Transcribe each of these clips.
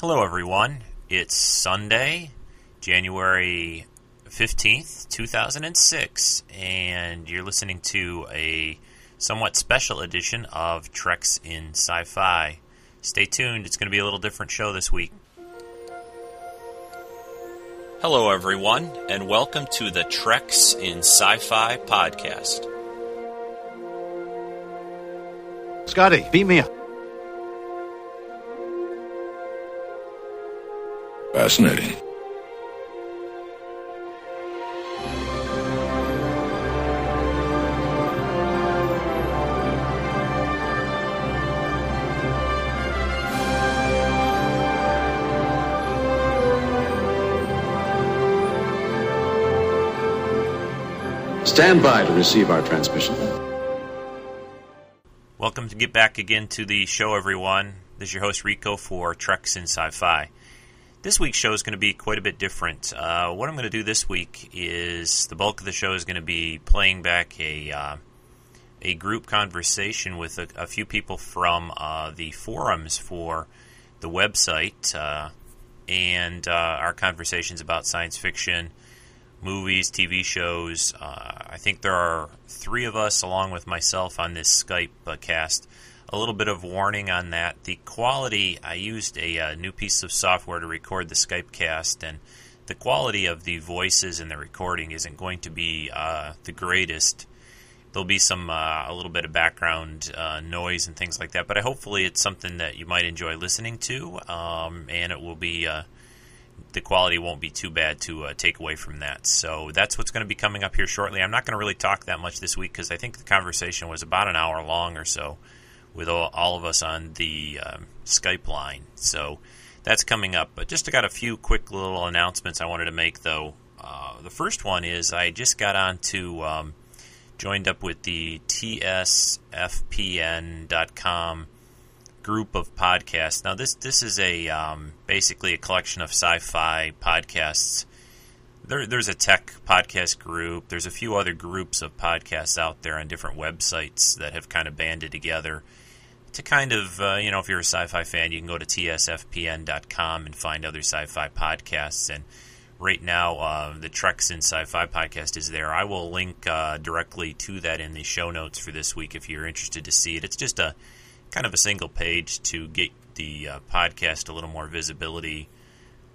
Hello, everyone. It's Sunday, January 15th, 2006, and you're listening to a somewhat special edition of Treks in Sci Fi. Stay tuned, it's going to be a little different show this week. Hello, everyone, and welcome to the Treks in Sci Fi podcast. Scotty, beat me up. Fascinating. Stand by to receive our transmission. Welcome to get back again to the show, everyone. This is your host Rico for Treks in Sci-Fi. This week's show is going to be quite a bit different. Uh, what I'm going to do this week is the bulk of the show is going to be playing back a uh, a group conversation with a, a few people from uh, the forums for the website uh, and uh, our conversations about science fiction, movies, TV shows. Uh, I think there are three of us, along with myself, on this Skype cast. A little bit of warning on that. The quality, I used a uh, new piece of software to record the Skype cast, and the quality of the voices in the recording isn't going to be uh, the greatest. There'll be some uh, a little bit of background uh, noise and things like that, but I, hopefully it's something that you might enjoy listening to, um, and it will be the quality won't be too bad to uh, take away from that. So that's what's going to be coming up here shortly. I'm not going to really talk that much this week because I think the conversation was about an hour long or so with all, all of us on the um, Skype line. So that's coming up. But just got a few quick little announcements I wanted to make, though. Uh, the first one is I just got on to, um, joined up with the TSFPN.com group of podcasts. Now, this this is a um, basically a collection of sci-fi podcasts. There, there's a tech podcast group. There's a few other groups of podcasts out there on different websites that have kind of banded together to kind of, uh, you know, if you're a sci-fi fan, you can go to tsfpn.com and find other sci-fi podcasts. And right now, uh, the Treks in Sci-Fi podcast is there. I will link uh, directly to that in the show notes for this week if you're interested to see it. It's just a kind of a single page to get the uh, podcast a little more visibility.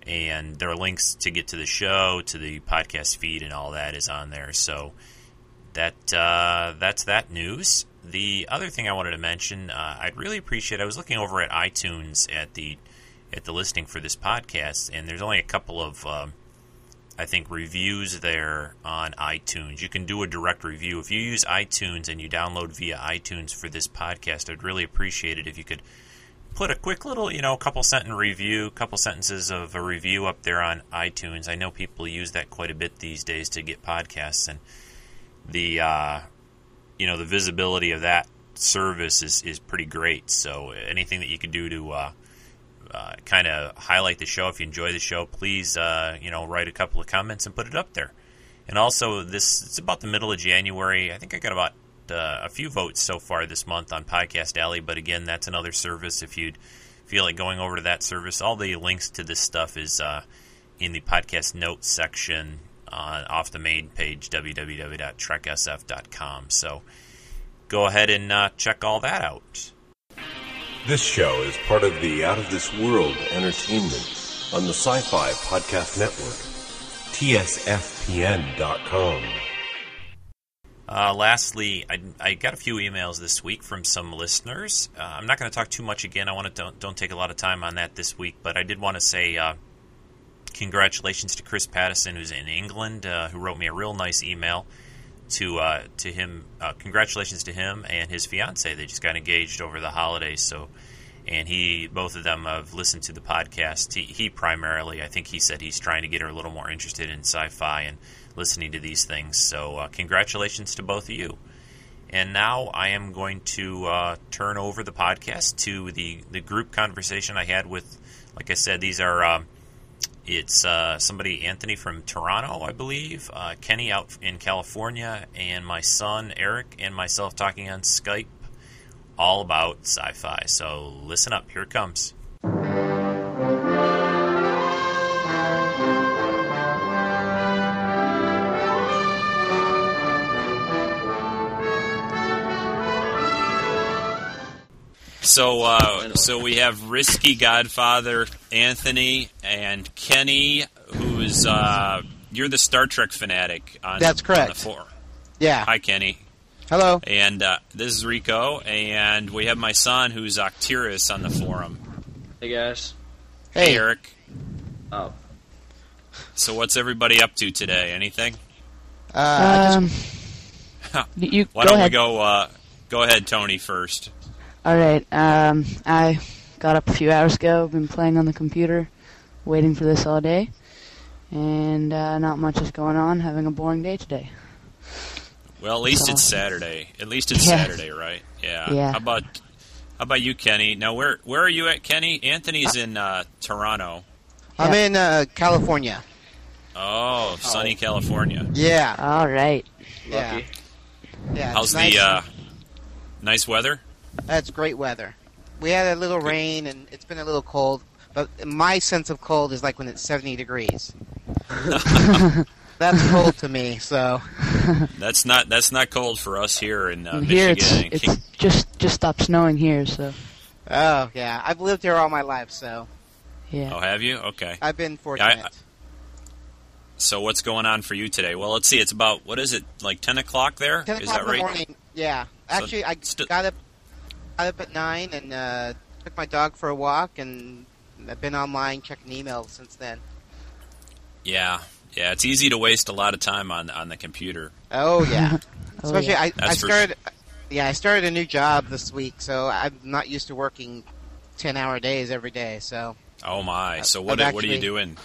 And there are links to get to the show, to the podcast feed, and all that is on there. So that uh, that's that news. The other thing I wanted to mention, uh, I'd really appreciate. I was looking over at iTunes at the at the listing for this podcast, and there's only a couple of um, I think reviews there on iTunes. You can do a direct review. If you use iTunes and you download via iTunes for this podcast, I'd really appreciate it if you could put a quick little, you know, couple sentence review, couple sentences of a review up there on iTunes. I know people use that quite a bit these days to get podcasts, and the uh, you know the visibility of that service is is pretty great. So anything that you can do to uh, uh, kind of highlight the show. If you enjoy the show, please uh, you know write a couple of comments and put it up there. And also, this it's about the middle of January. I think I got about uh, a few votes so far this month on Podcast Alley. But again, that's another service. If you'd feel like going over to that service, all the links to this stuff is uh, in the podcast notes section off the main page www.treksf.com. So go ahead and uh, check all that out. This show is part of the Out of This World Entertainment on the Sci Fi Podcast Network. TSFPN.com. Uh, lastly, I, I, got a few emails this week from some listeners. Uh, I'm not going to talk too much again. I want to don't, don't take a lot of time on that this week, but I did want to say uh, congratulations to Chris Pattison, who's in England, uh, who wrote me a real nice email. To uh, to him, uh, congratulations to him and his fiance. They just got engaged over the holidays, so and he both of them have listened to the podcast. He, he primarily, I think he said he's trying to get her a little more interested in sci-fi and listening to these things. So uh, congratulations to both of you. And now I am going to uh, turn over the podcast to the the group conversation I had with, like I said, these are. Um, it's uh, somebody, Anthony from Toronto, I believe, uh, Kenny out in California, and my son Eric and myself talking on Skype all about sci fi. So listen up, here it comes. So, uh, so we have Risky Godfather Anthony and Kenny, who's uh, you're the Star Trek fanatic. On, That's On the forum. Yeah. Hi, Kenny. Hello. And uh, this is Rico, and we have my son, who's Octirus, on the forum. Hey guys. Hey. Eric. Oh. So, what's everybody up to today? Anything? Uh, Um, Huh. you Why go don't ahead. we go? Uh, go ahead, Tony, first. All right. Um, I got up a few hours ago. Been playing on the computer, waiting for this all day, and uh, not much is going on. Having a boring day today. Well, at least So- it's Saturday. At least it's Yeah. Saturday, right? Yeah. Yeah. How about how about you, Kenny? Now, where where are you at, Kenny? Anthony's in uh, Toronto. I'm in uh, California. Oh, sunny California. Yeah. All right. Yeah. Lucky. Yeah. it's How's nice. the uh, nice weather? That's great weather. We had a little rain and it's been a little cold, but my sense of cold is like when it's 70 degrees. That's cold to me. So That's not that's not cold for us here in uh, here it's Michigan. and it's just just stopped snowing here, so Oh yeah, I've lived here all my life, so yeah. oh, have you? Okay. I've been fortunate. So what's going on for you today? Well, let's see. It's about what is it? Like ten o'clock there? Ten Is that in the right? morning. Yeah, actually, I sti- got up got up at nine and uh, took my dog for a walk, and I've been online checking emails since then. Yeah, yeah. It's easy to waste a lot of time on on the computer. Oh yeah, Oh, especially yeah. I, I That's for started. Yeah, I started a new job this week, so I'm not used to working ten hour days every day. So Oh my! So I've what what are you doing?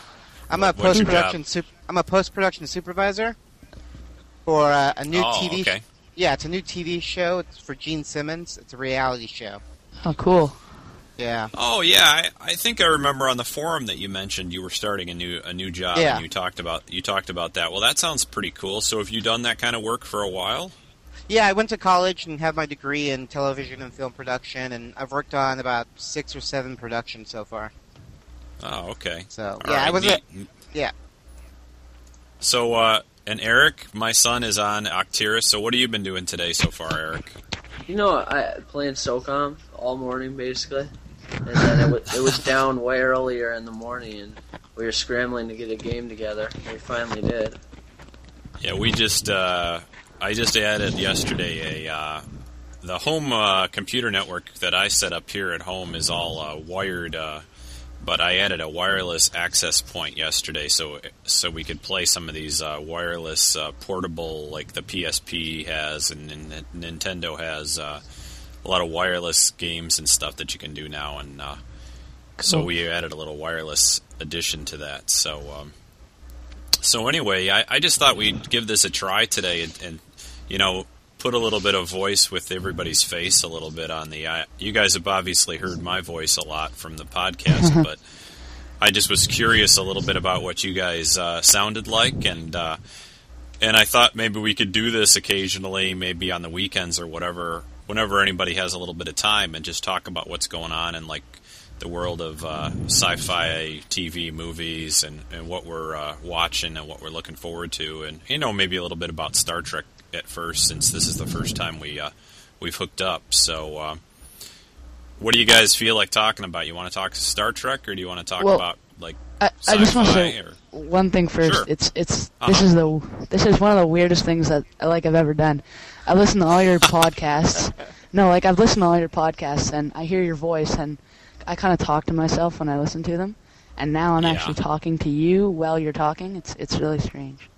I'm What- a what's your post production sup- I'm a post production supervisor for uh, a new oh, TV. okay. Yeah, it's a new TV show. It's for Gene Simmons. It's a reality show. Oh, cool. Yeah. Oh yeah, I, I think I remember on the forum that you mentioned you were starting a new a new job Yeah. and you talked about you talked about that. Well, that sounds pretty cool. So have you done that kind of work for a while? Yeah, I went to college and have my degree in television and film production, and I've worked on about six or seven productions so far. Oh, okay. So All yeah, right, I was a, yeah. So uh and Eric, my son is on Octirus. So what have you been doing today so far, Eric? You know, I playing SOCOM all morning basically, and then it, was, it was down way earlier in the morning, and we were scrambling to get a game together. We finally did. Yeah, we just uh, I just added yesterday a uh, the home uh, computer network that I set up here at home is all uh, wired, uh, but I added a wireless access point yesterday, so so we could play some of these uh, wireless uh, portable like the PSP has and, and Nintendo has uh, a lot of wireless games and stuff that you can do now, and uh, so we added a little wireless addition to that. So. Um, so anyway, I, I just thought we'd give this a try today, and, and you know, put a little bit of voice with everybody's face a little bit on the. I, you guys have obviously heard my voice a lot from the podcast, but I just was curious a little bit about what you guys uh, sounded like, and uh, and I thought maybe we could do this occasionally, maybe on the weekends or whatever, whenever anybody has a little bit of time, and just talk about what's going on and like the world of uh, sci-fi TV movies and, and what we're uh, watching and what we're looking forward to, and you know maybe a little bit about Star Trek at first, since this is the first time we uh, we've hooked up. So, uh, what do you guys feel like talking about? You want to talk Star Trek, or do you want to talk Well, about like I, I just want to say Or, one thing first. Sure. It's it's Uh-huh. this is the this is one of the weirdest things that I like I've ever done. I listen to all your podcasts. No, like I've listened to all your podcasts and I hear your voice and I kind of talk to myself when I listen to them. And now I'm Yeah. actually talking to you while you're talking. It's it's really strange.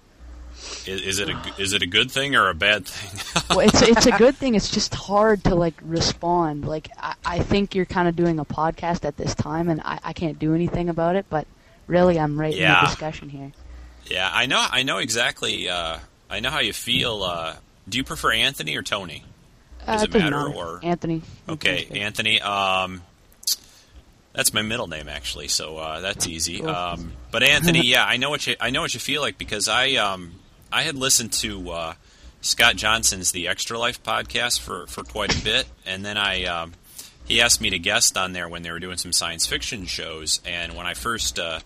Is, is it a is it a good thing or a bad thing? Well, it's it's a good thing. It's just hard to like respond. Like I, I think you're kind of doing a podcast at this time, and I, I can't do anything about it. But really, I'm right in the discussion here. yeah, I know. I know exactly. Uh, I know how you feel. Uh, do you prefer Anthony or Tony? Uh, it doesn't matter, or- Anthony? Okay, Anthony. Um, that's my middle name actually, so uh, that's easy. Um, but Anthony, yeah, I know what you I know what you feel like because I um, I had listened to uh, Scott Johnson's The Extra Life podcast for, for quite a bit, and then I um, he asked me to guest on there when they were doing some science fiction shows, and when I first uh,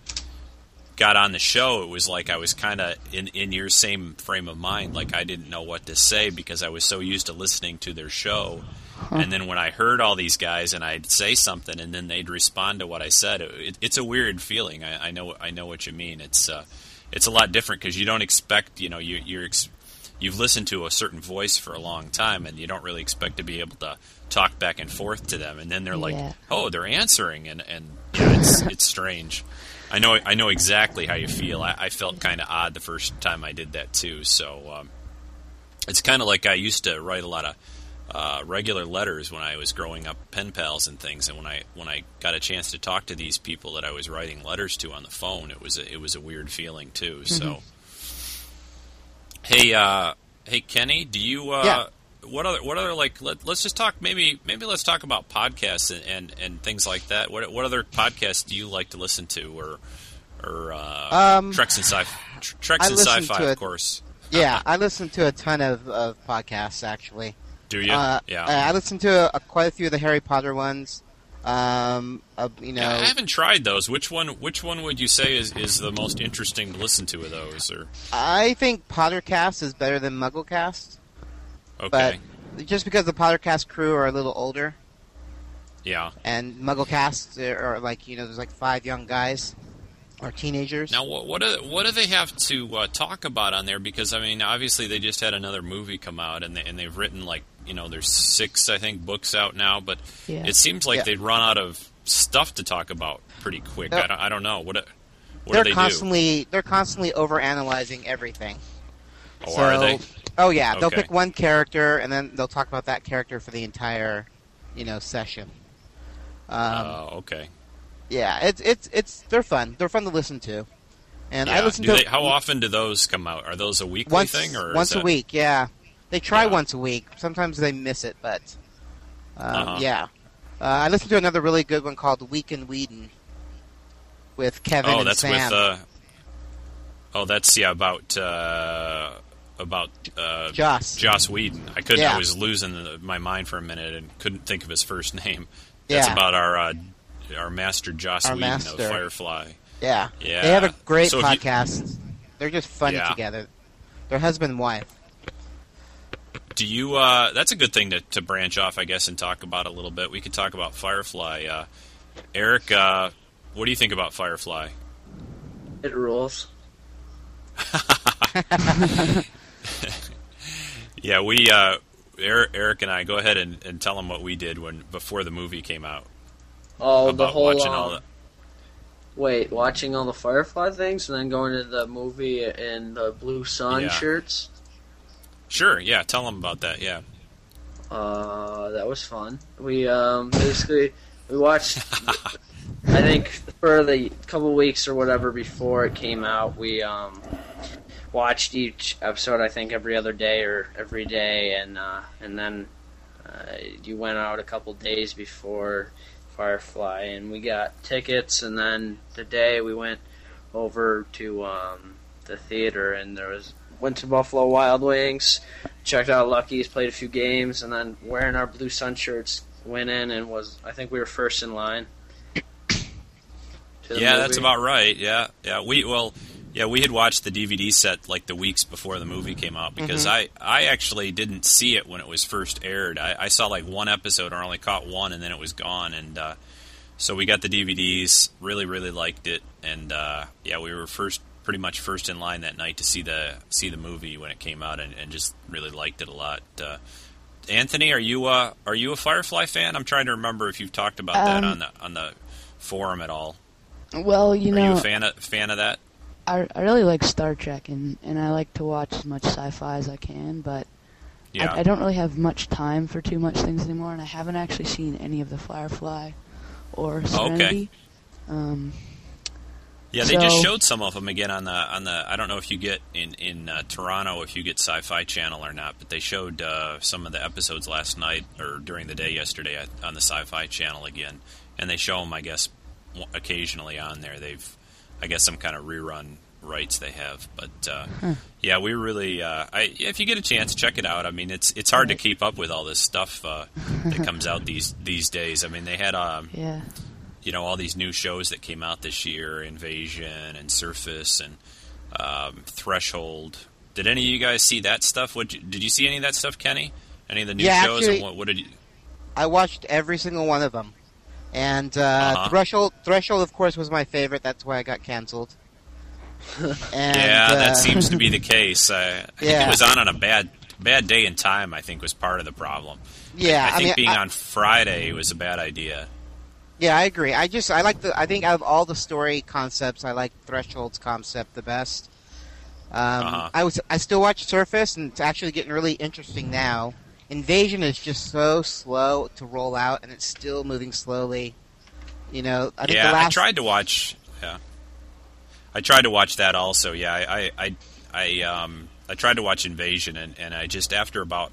got on the show, it was like I was kind of in in your same frame of mind, like I didn't know what to say because I was so used to listening to their show And then when I heard all these guys and I'd say something and then they'd respond to what I said, it, it's a weird feeling. I, I know I know what you mean. It's uh, it's a lot different because you don't expect you know you, you're ex- you've listened to a certain voice for a long time and you don't really expect to be able to talk back and forth to them. And then they're like Yeah. oh they're answering. And and yeah, it's it's strange. I know i know exactly how you feel. I, I felt kind of odd the first time i did that too. So um, it's kind of like i used to write a lot of uh, regular letters when I was growing up, pen pals and things. And when I when I got a chance to talk to these people that I was writing letters to on the phone, it was a, it was a weird feeling too. So, hey, uh, hey, Kenny, do you? Uh, Yeah. What other what other like? Let, us just talk maybe maybe let's talk about podcasts and, and, and things like that. What what other podcasts do you like to listen to or or uh, Um, Treks and sci Treks I and sci-fi, of course. Yeah, I listen to a ton of, of podcasts actually. Do you? Uh, yeah. I listen to a, quite a few of the Harry Potter ones. Um, uh, you know, Yeah, I haven't tried those. Which one? Which one would you say is, is the most interesting to listen to of those? Or I think Pottercast is better than MuggleCast, okay, but just because the Pottercast crew are a little older, yeah. and MuggleCast are are like you know there's like five young guys or teenagers. Now, what what do, what do they have to uh, talk about on there? Because I mean, obviously they just had another movie come out, and they, and they've written like you know there's six I think books out now, but Yeah. it seems like Yeah. they'd run out of stuff to talk about pretty quick. I don't, I don't know what do- what they're do they constantly they're constantly over analyzing everything. Oh, so, are they? Oh yeah, they'll pick one character and then they'll talk about that character for the entire, you know, session. Um, Oh, okay. yeah, it's it's it's they're fun. They're fun to listen to. And I listen Do to they, how often do those come out? Are those a weekly once thing or is once a week. Yeah, they try Yeah. once a week. Sometimes they miss it, but um, Uh-huh. yeah. Uh, I listened to another really good one called Week in Whedon with Kevin Oh, and that's Sam. with. Uh, oh, that's yeah about uh, about uh, Joss. Joss Whedon. I couldn't. Yeah. I was losing the, my mind for a minute and couldn't think of his first name. That's Yeah. about our uh, our master Joss Our Whedon master. of Firefly. Yeah. Yeah. They have a great So if you- podcast. They're just funny Yeah. together. They're husband and wife. Do you? Uh, that's a good thing to, to branch off, I guess, and talk about a little bit. We could talk about Firefly. Uh, Eric, uh, what do you think about Firefly? It rules. Yeah, we uh, Eric, Eric and I go ahead and, and tell them what we did when before the movie came out Oh, the whole watching um, all the. wait, watching all the Firefly things, and then going to the movie in the Blue Sun Yeah. shirts. Sure, yeah, tell them about that. Yeah, Uh, that was fun. We um, basically we watched. I think for the couple weeks or whatever before it came out, we um, watched each episode. I think every other day or every day, and uh, and then uh, you went out a couple days before Firefly, and we got tickets. And then the day we went over to um, the theater, and there was went to Buffalo Wild Wings, checked out Lucky's, played a few games, and then wearing our blue sun shirts went in and was I think we were first in line. yeah, that's about right. Yeah, yeah. We well, yeah, we had watched the DVD set like the weeks before the movie came out because I I actually didn't see it when it was first aired. I, I saw like one episode or only caught one, and then it was gone. And uh, so we got the DVDs. Really, really liked it, and uh, yeah, we were first pretty much first in line that night to see the see the movie when it came out, and, and just really liked it a lot. Uh, Anthony, are you uh, are you a Firefly fan? I'm trying to remember if you've talked about that Um, on the on the forum at all. Well, you Are know, you a fan of fan of that? I, I really like Star Trek, and, and I like to watch as much sci-fi as I can, but Yeah. I, I don't really have much time for too much things anymore, and I haven't actually seen any of the Firefly or Serenity. Um, yeah, they just showed some of them again on the on the. I don't know if you get in in uh, Toronto if you get Sci-Fi Channel or not, but they showed uh, some of the episodes last night or during the day yesterday on the Sci-Fi Channel again, and they show them, I guess, occasionally on there. They've, I guess, some kind of rerun rights they have, but uh, yeah, we really. Uh, I, if you get a chance, check it out. I mean, it's it's hard to keep up with all this stuff uh, that comes out these these days. I mean, they had um, yeah. You know all these new shows that came out this year invasion and surface and um, threshold did any of you guys see that stuff what did you see any of that stuff kenny any of the new Yeah, shows actually- what, what did you I watched every single one of them, and uh, Uh-huh. Threshold. Threshold, of course, was my favorite. That's why I got canceled. and, yeah, uh, that seems to be the case. I think Yeah. it was on on a bad bad day and time. I think was part of the problem. Yeah, I, I think mean, being I- on Friday was a bad idea. Yeah, I agree. I just I like the I think out of all the story concepts, I like Threshold's concept the best. Um, Uh-huh. I was I still watch Surface, and it's actually getting really interesting now. Invasion is just so slow to roll out, and it's still moving slowly. You know, I think yeah, the last I tried to watch. Yeah, I tried to watch that also. Yeah, I I I, I um I tried to watch Invasion, and and I just after about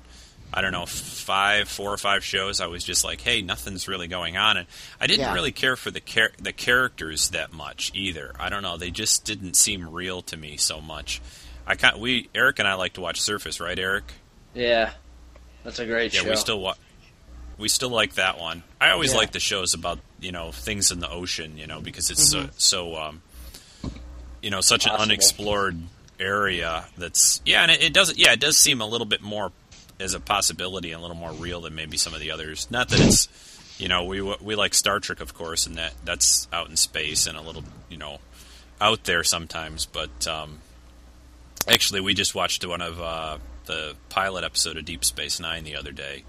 I don't know five, four or five shows, I was just like, hey, nothing's really going on, and I didn't Yeah. really care for the char- the characters that much either. I don't know, they just didn't seem real to me so much. I can we Eric and I like to watch Surface, right, Eric? Yeah, that's a great Yeah, show. we still wa- we still like that one. I always Yeah. like the shows about you know things in the ocean, you know, because it's so so um, you know such an unexplored area. That's yeah, and it, it does yeah, it does seem a little bit more as a possibility and a little more real than maybe some of the others. Not that it's you know we we like Star Trek, of course, and that that's out in space and a little you know out there sometimes, but. Um, Actually, we just watched one of uh, the pilot episode of Deep Space Nine the other day,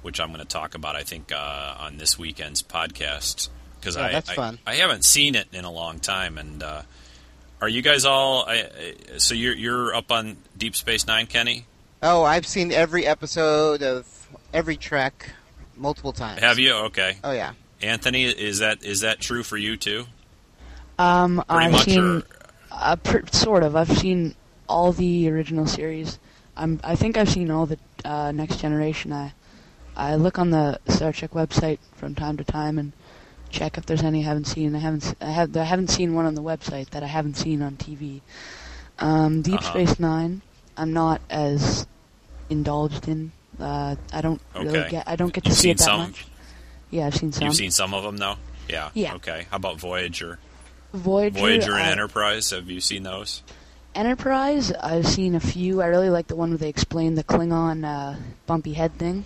which I'm going to talk about. I think uh, on this weekend's podcast because Yeah, I, that's I fun. I haven't seen it in a long time. And uh, are you guys all? I, I- so you're you're up on Deep Space Nine, Kenny? Oh, I've seen every episode of every Trek multiple times. Have you? Okay, Oh yeah. Anthony, is that is that true for you too? Um, Pretty I've much, seen or uh, per, sort of. I've seen all the original series. I'm. I think I've seen all the uh, Next Generation. I I look on the Star Trek website from time to time and check if there's any I haven't seen. I haven't. s- I have. I haven't seen one on the website that I haven't seen on TV. Um, Deep Uh-huh. Space Nine. I'm not as indulged in. Uh, I don't really Okay. get. I don't get to You've see seen it that some? much. Yeah, I've seen some. you've seen some of them though. Yeah. Yeah. Okay. How about Voyager? Voyager. Voyager and I- Enterprise. Have you seen those? Enterprise, I've seen a few. I really like the one where they explain the Klingon uh, bumpy head thing.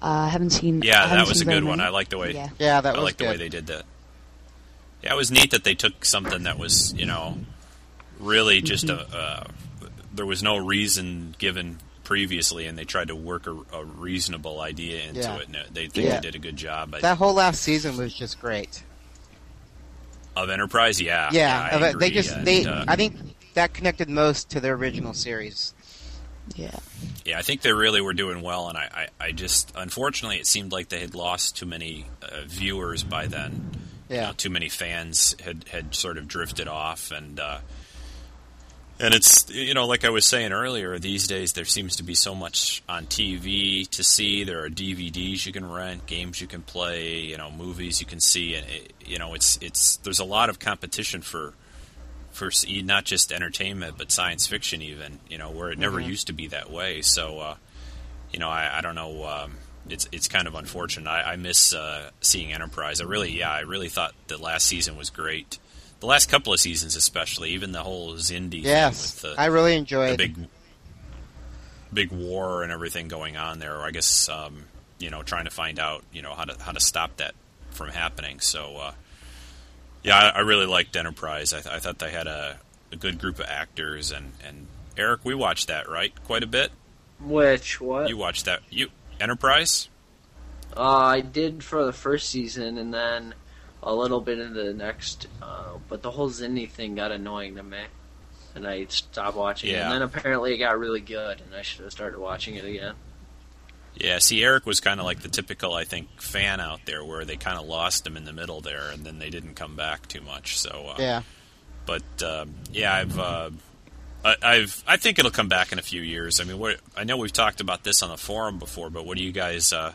Uh, I haven't seen. Yeah, haven't that was a seen very good one. many. I like the way Yeah, Yeah, that I like the way they did that. Yeah, it was neat that they took something that was, you know, really just Mm-hmm. a. Uh, there was no reason given previously, and they tried to work a, a reasonable idea into Yeah. it, and they think Yeah. they did a good job. I, That whole last season was just great. of Enterprise, yeah, Yeah, I of it- they just and, they. uh, I think that connected most to the original series. yeah. Yeah, I think they really were doing well, and I, I, I just unfortunately it seemed like they had lost too many uh, viewers by then. You Yeah. know, too many fans had had sort of drifted off, and uh, and it's you know like I was saying earlier, these days there seems to be so much on TV to see. There are DVDs you can rent, games you can play, you know, movies you can see, and it, you know it's it's there's a lot of competition for for not just entertainment but science fiction even you know where it never Mm-hmm. used to be that way. So uh, you know I, I don't know um, it's it's kind of unfortunate. I, I miss uh, seeing Enterprise. I really yeah I really thought the last season was great the last couple of seasons especially even the whole Xindi Yes, with the, I really enjoyed the enjoyed. big big war and everything going on there or I guess um, you know trying to find out you know how to how to stop that from happening so uh, yeah, I, I really liked Enterprise. I, th- I thought they had a, a good group of actors, and, and Eric, we watched that right quite a bit. Which what? You watched that you Enterprise? Uh, I did for the first season, and then a little bit into the next. Uh, but the whole Xindi thing got annoying to me, and I stopped watching it. And then apparently it got really good, and I should have started watching it again. Yeah. See, Eric was kind of like the typical, I think, fan out there, where they kind of lost him in the middle there, and then they didn't come back too much. So, uh, yeah, but um, yeah, I've. Uh, I- I've. I think it'll come back in a few years. I mean, what, I know we've talked about this on the forum before, but what do you guys? Uh,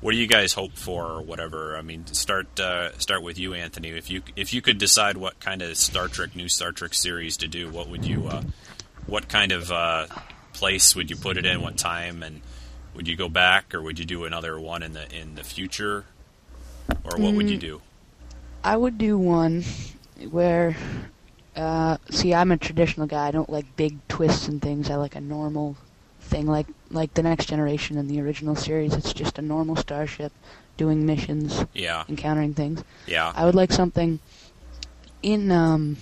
what do you guys hope for, or whatever? I mean, start uh, start with you, Anthony. If you if you could decide what kind of Star Trek new Star Trek series to do, what would you? Uh, what kind of uh, place would you put it in? What time? And would you go back, or would you do another one in the in the future, or what would you do? I would do one where. Uh, see, I'm a traditional guy. I don't like big twists and things. I like a normal thing like like the Next Generation in the original series. It's just a normal starship doing missions, Yeah, encountering things. yeah, I would like something in um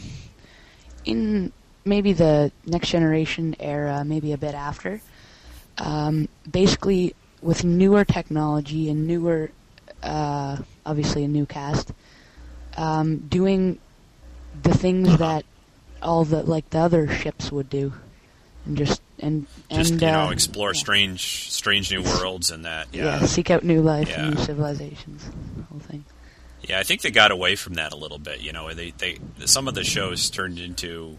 in maybe the next generation era, maybe a bit after. Um, basically, with newer technology and newer, uh, obviously a new cast, um, doing the things that all the like the other ships would do, and just and just and you know uh, explore yeah. strange strange new worlds and that. Yeah. Yeah, seek out new life, Yeah. new civilizations, whole thing. Yeah, I think they got away from that a little bit. You know, they they some of the shows turned into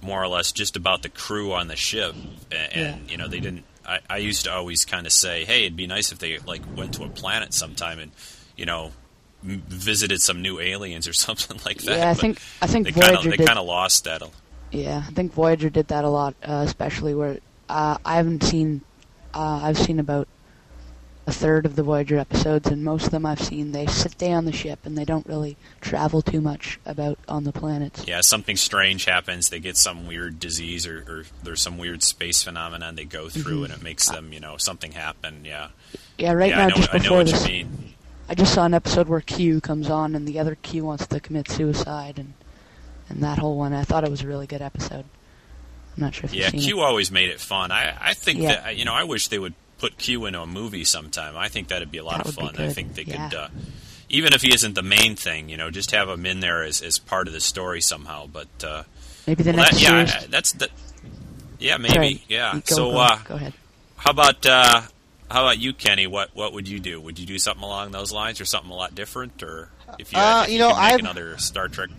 more or less just about the crew on the ship, and, and you know they didn't. I, I used to always kind of say, "Hey, it'd be nice if they like went to a planet sometime and you know visited some new aliens or something like that." yeah, I But think I think they kind Voyager of they kind of lost that. Yeah, I think Voyager did that a lot, uh, especially where uh, I haven't seen. Uh, I've seen about a third of the Voyager episodes, and most of them I've seen they sit stay on the ship and they don't really travel too much about on the planets. Yeah, something strange happens. They get some weird disease, or, or there's some weird space phenomenon they go through, Mm-hmm. and it makes them, you know, something happen. Yeah, Yeah, right yeah, now I know, just I before what this. I just saw an episode where Q comes on and the other Q wants to commit suicide, and and that whole one. I thought it was a really good episode. I'm not sure if Yeah, you've seen Q always made it fun. I, I think Yeah. that you know, I wish they would put Q into a movie sometime. I think that'd be a lot That of fun. I think they Yeah. could, uh, even if he isn't the main thing, you know, just have him in there as, as part of the story somehow. But uh. Maybe the well, next that, yeah, series. That's the. Yeah, maybe. Sorry, yeah. Go, so, go, uh, go ahead. how about uh, how about you, Kenny? What what would you do? Would you do something along those lines, or something a lot different, or if you, had, Uh, if you you know, make I've- another Star Trek?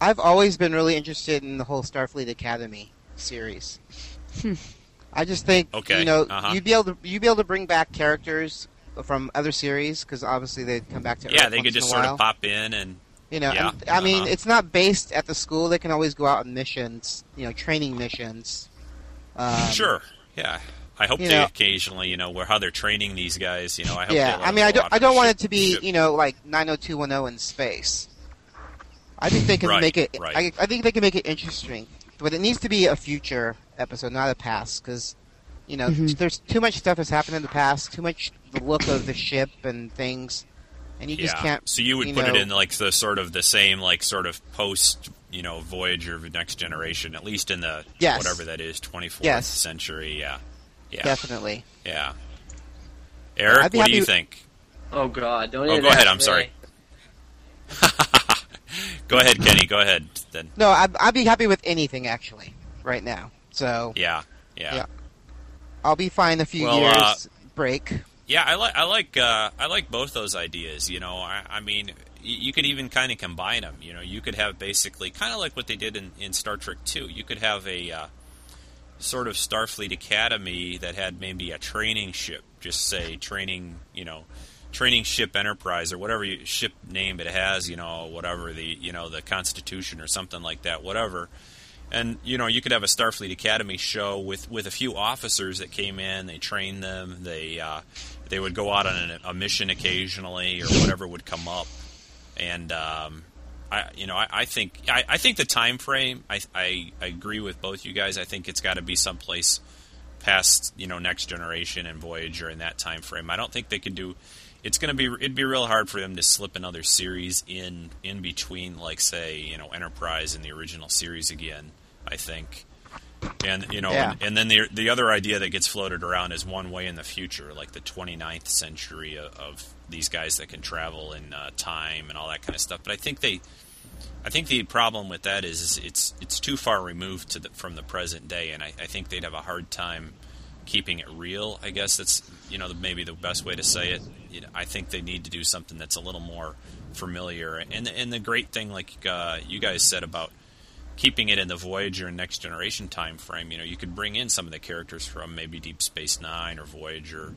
I've always been really interested in the whole Starfleet Academy series. I just think Okay, you know uh-huh. you'd be able to you'd be able to bring back characters from other series because obviously they'd come back to Yeah, Earth they once could just a sort while. of pop in and You know, Yeah, and- I mean, uh-huh. it's not based at the school. They can always go out on missions, you know, training missions. Um, Sure. Yeah. I hope you they know- occasionally, you know, where how they're training these guys. You know, I hope. Yeah, they I mean, I don't, I don't want it to be, ship. you know, like 90210 in space. I think they can Right, make it. right. I, I think they can make it interesting, but it needs to be a future episode, not a past, because you know, Mhm. there's too much stuff that's happened in the past, too much the look of the ship and things, and you yeah. just can't. so you would you put know- it in like the sort of the same, like sort of post, you know, Voyager the Next Generation, at least in the Yes. whatever that is, 24th Yes. century. Yeah. Yeah. Definitely. Yeah. Eric, I'd what do you happy- think? Oh God! Don't Oh, go ahead, I'm me. sorry. Go ahead, Kenny. Go ahead. Then. No, I'd, I'd be happy with anything actually right now. So Yeah. Yeah. Yeah. I'll be fine a few Well, years uh, break. Yeah, I like I like uh, I like both those ideas. You know, I, I mean, y- you could even kind of combine them. You know, you could have basically kind of like what they did in, in Star Trek Two. You could have a uh, sort of Starfleet Academy that had maybe a training ship, just say training, you know, training ship Enterprise or whatever you, ship name it has. You know, whatever the you know the Constitution or something like that. Whatever and you know you could have a Starfleet Academy show with with a few officers that came in. They trained them. They uh, they would go out on a, a mission occasionally or whatever would come up. And um, I you know I, I think I, I think the time frame I, I I agree with both you guys. I think it's got to be someplace past you know Next Generation and Voyager in that time frame. I don't think they can do. It's to be it'd be real hard for them to slip another series in in between, like say you know Enterprise and the original series again. I think, and you know, Yeah. and, and then the the other idea that gets floated around is one way in the future, like the 29th century of, of these guys that can travel in uh, time and all that kind of stuff. But I think they, I think the problem with that is, is it's it's too far removed to the, from the present day, and I, I think they'd have a hard time keeping it real. I guess that's you know maybe the best way to say it. You know, I think they need to do something that's a little more familiar. And and the great thing, like uh, you guys said about keeping it in the Voyager and Next Generation time frame, you know, you could bring in some of the characters from maybe Deep Space Nine or Voyager,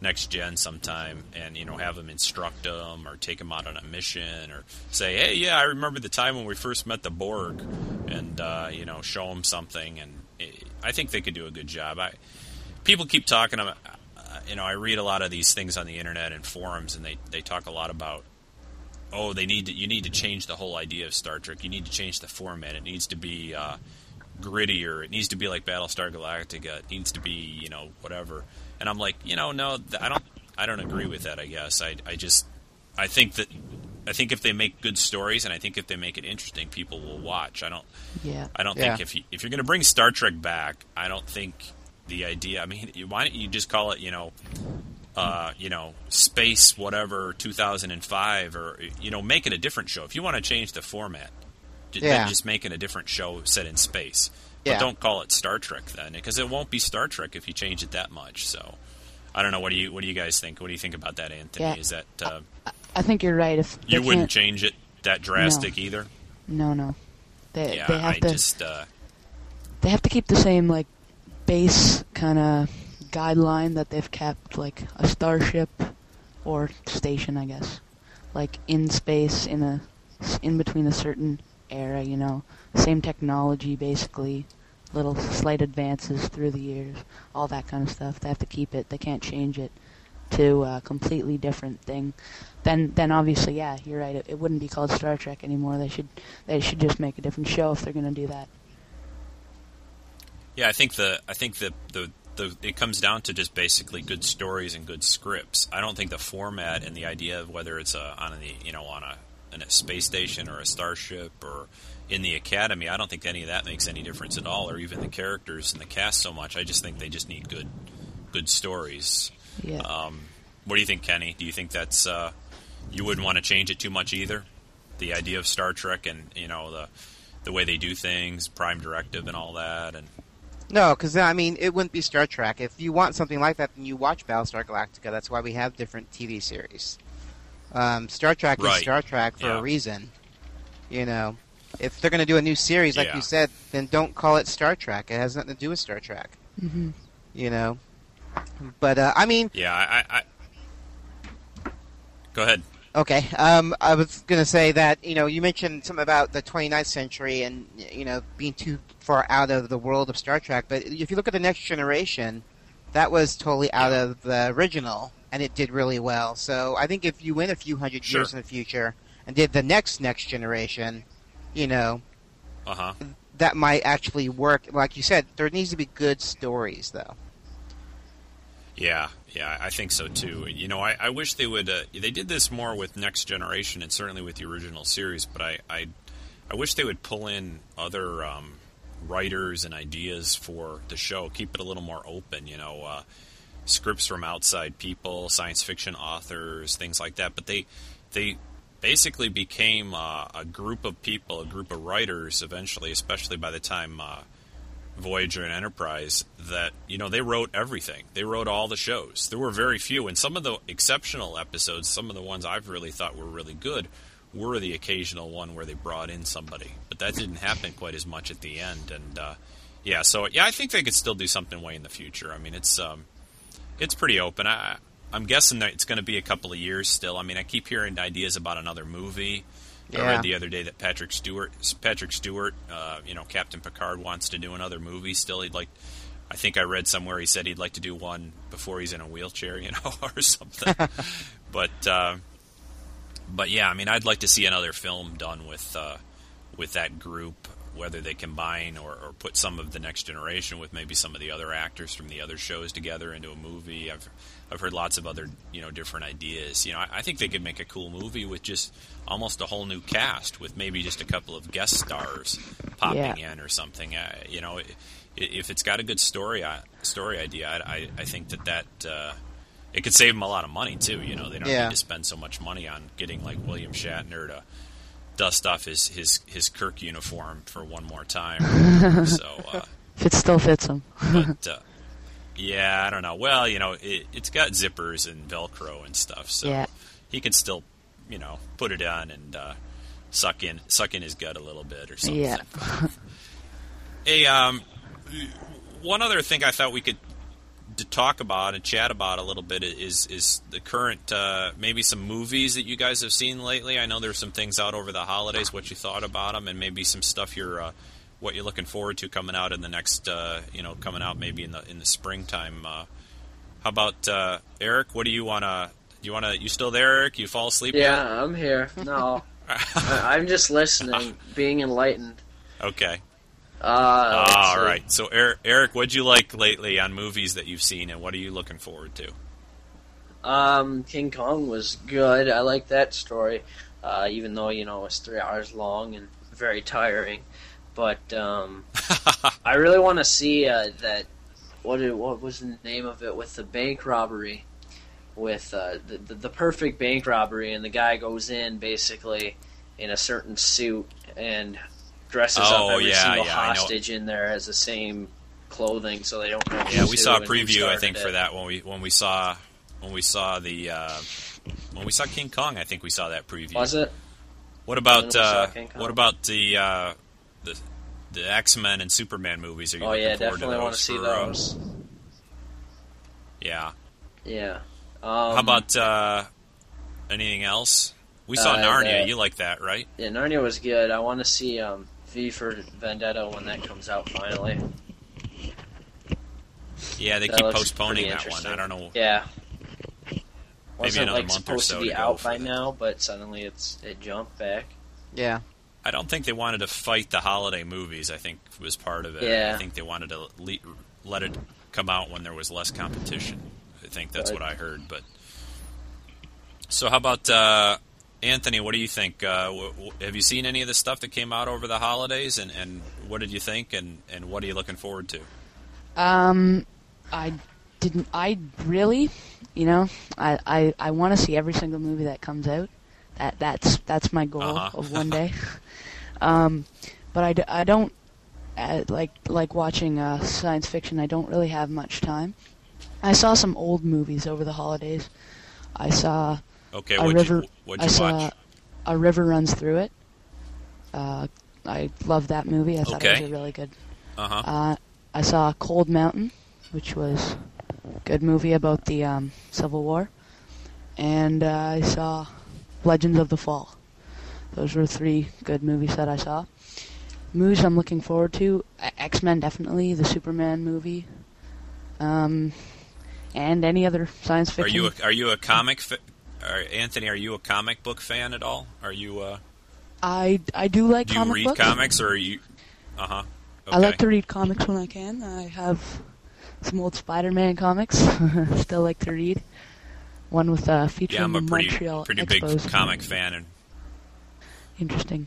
Next Gen sometime, and you know, have them instruct them or take them out on a mission or say, hey, yeah, I remember the time when we first met the Borg, and uh, you know, show them something. And it, I think they could do a good job. I people keep talking about. You know, I read a lot of these things on the internet and forums, and they, they talk a lot about oh, they need to, you need to change the whole idea of Star Trek. You need to change the format. It needs to be, uh, grittier. It needs to be like Battlestar Galactica. It needs to be you know whatever. And I'm like, you know, no, th- I don't. I don't agree with that. I guess I I just I think that I think if they make good stories and I think if they make it interesting, people will watch. I don't. Yeah. I don't Yeah. think if you, if you're going to bring Star Trek back, I don't think the idea. I mean, why don't you just call it, you know, uh, you know, space whatever 2005, or you know, make it a different show. If you want to change the format, Yeah. then just make it a different show set in space. But Yeah. don't call it Star Trek then, because it won't be Star Trek if you change it that much. So, I don't know. What do you What do you guys think? What do you think about that, Anthony? Yeah. Is that uh, I think you're right. If you wouldn't change it that drastic either? No, no. They Yeah, they have I to just. Uh, they have to keep the same like base kind of guideline that they've kept like a starship or station, I guess, like in space in a in between a certain era. You know, same technology basically, little slight advances through the years, all that kind of stuff. They have to keep it. They can't change it to a completely different thing. Then, then obviously, yeah, you're right. It, it wouldn't be called Star Trek anymore. They should, they should just make a different show if they're going to do that. Yeah, I think the I think the, the the it comes down to just basically good stories and good scripts. I don't think the format and the idea of whether it's a, on the you know on a in a space station or a starship or in the academy, I don't think any of that makes any difference at all, or even the characters and the cast so much. I just think they just need good good stories. Yeah. Um, what do you think, Kenny? Do you think that's uh, you wouldn't want to change it too much either? The idea of Star Trek and you know the the way they do things, Prime Directive, and all that, and No, because I mean, it wouldn't be Star Trek. If you want something like that, then you watch Battlestar Galactica. That's why we have different TV series. Um, Star Trek Right. is Star Trek for Yeah. a reason. You know, if they're going to do a new series, like Yeah. you said, then don't call it Star Trek. It has nothing to do with Star Trek. hmm You know, but uh, I mean, Yeah, I, I, I go ahead. Okay. Um, I was going to say that, you know, you mentioned something about the 29th century and, you know, being too far out of the world of Star Trek. But if you look at The Next Generation, that was totally out of the original, and it did really well. So I think if you went a few hundred Sure. years in the future and did the next Next Generation, you know, Uh huh. that might actually work. Like you said, there needs to be good stories, though. Yeah, yeah, I think so too. You know, I, I wish they would. Uh, they did this more with Next Generation and certainly with the original series, but I, I, I wish they would pull in other um, writers and ideas for the show. Keep it a little more open. You know, uh, scripts from outside people, science fiction authors, things like that. But they, they basically became uh, a group of people, a group of writers eventually, especially by the time. Voyager and Enterprise that you know they wrote everything. They wrote all the shows. There were very few, and some of the exceptional episodes, some of the ones I've really thought were really good, were the occasional one where they brought in somebody. But that didn't happen quite as much at the end. And uh, yeah, so yeah, I think they could still do something way in the future. I mean, it's um, it's pretty open. I, I'm guessing that it's going to be a couple of years still. I mean, I keep hearing ideas about another movie. I Yeah. read the other day that Patrick Stewart, Patrick Stewart, uh, you know, Captain Picard wants to do another movie. Still, he'd like. I think I read somewhere he said he'd like to do one before he's in a wheelchair, you know, or something. but uh, but yeah, I mean, I'd like to see another film done with uh, with that group, whether they combine or, or put some of the next generation with maybe some of the other actors from the other shows together into a movie. I've I've heard lots of other you know different ideas. You know, I, I think they could make a cool movie with just almost a whole new cast with maybe just a couple of guest stars popping in or something. Uh, you know, i- if it's got a good story uh, story idea, I, I, I think that that uh, it could save them a lot of money too. You know, they don't Yeah. need to spend so much money on getting like William Shatner to dust off his his, his Kirk uniform for one more time. so, uh, If it still fits him. but uh, yeah, I don't know. Well, you know, it, it's got zippers and Velcro and stuff, so Yeah. he can still, you know, put it on and uh, suck in suck in his gut a little bit or something. Yeah. Hey, um, one other thing I thought we could to talk about and chat about a little bit is is the current uh, maybe some movies that you guys have seen lately. I know there's some things out over the holidays. What you thought about them, and maybe some stuff you're uh, what you're looking forward to coming out in the next uh, you know coming out maybe in the in the springtime. Uh, how about uh, Eric? What do you want to? You want to? You still there, Eric? You fall asleep? Yeah, I'm here. No, I- I'm just listening, being enlightened. Okay. Uh, let's All right. So, Eric, Eric, what'd you like lately on movies that you've seen, and what are you looking forward to? Um, King Kong was good. I like that story, uh, even though you know it's three hours long and very tiring. But um, I really want to see uh, that. What what was the name of it with the bank robbery? With uh, the, the the perfect bank robbery, and the guy goes in basically in a certain suit and dresses Oh, up every yeah, single yeah, hostage in there as the same clothing, so they don't know. Yeah, we saw a preview, I think, for that when we when we saw when we saw the uh, when we saw King Kong. I think we saw that preview. Was it? What about uh, what about the uh, the the X Men and Superman movies? Are you Oh looking yeah, forward definitely to want to see those. yeah. Yeah. Um, How about uh, anything else? We saw Uh, Narnia. You like that, right? Yeah, Narnia was good. I want to see um, V for Vendetta when that comes out finally. Yeah, they That keep postponing that one. I don't know. Yeah. Wasn't another like month or supposed so to be to out by that. now, but suddenly it's it jumped back. Yeah. I don't think they wanted to fight the holiday movies. I think was part of it. Yeah. I think they wanted to le- let it come out when there was less competition. I think that's Right. what I heard. But so, how about uh, Anthony? What do you think? Uh, w- w- have you seen any of the stuff that came out over the holidays? And, and what did you think? And, and what are you looking forward to? Um, I didn't. I really, you know, I I, I want to see every single movie that comes out. That that's that's my goal Uh-huh. of one day. um, but I, d- I don't uh, like like watching uh, science fiction. I don't really have much time. I saw some old movies over the holidays. I saw Okay, a river. you, what'd I saw watch? a river runs through it. Uh, I love that movie. I thought it was a really good Uh huh. uh, I saw Cold Mountain, which was a good movie about the um, Civil War, and uh, I saw Legends of the Fall. Those were three good movies that I saw. Movies I'm looking forward to: X Men, definitely the Superman movie, um, and any other science fiction. Are you a, are you a comic? Are, Anthony, are you a comic book fan at all? Are you? Uh, I I do like do you read books. comics or are you? Uh huh. I like to read comics when I can. I have some old Spider-Man comics. Still like to read. One with uh, featuring Yeah, I'm a pretty Montreal pretty big comic fan, and Interesting.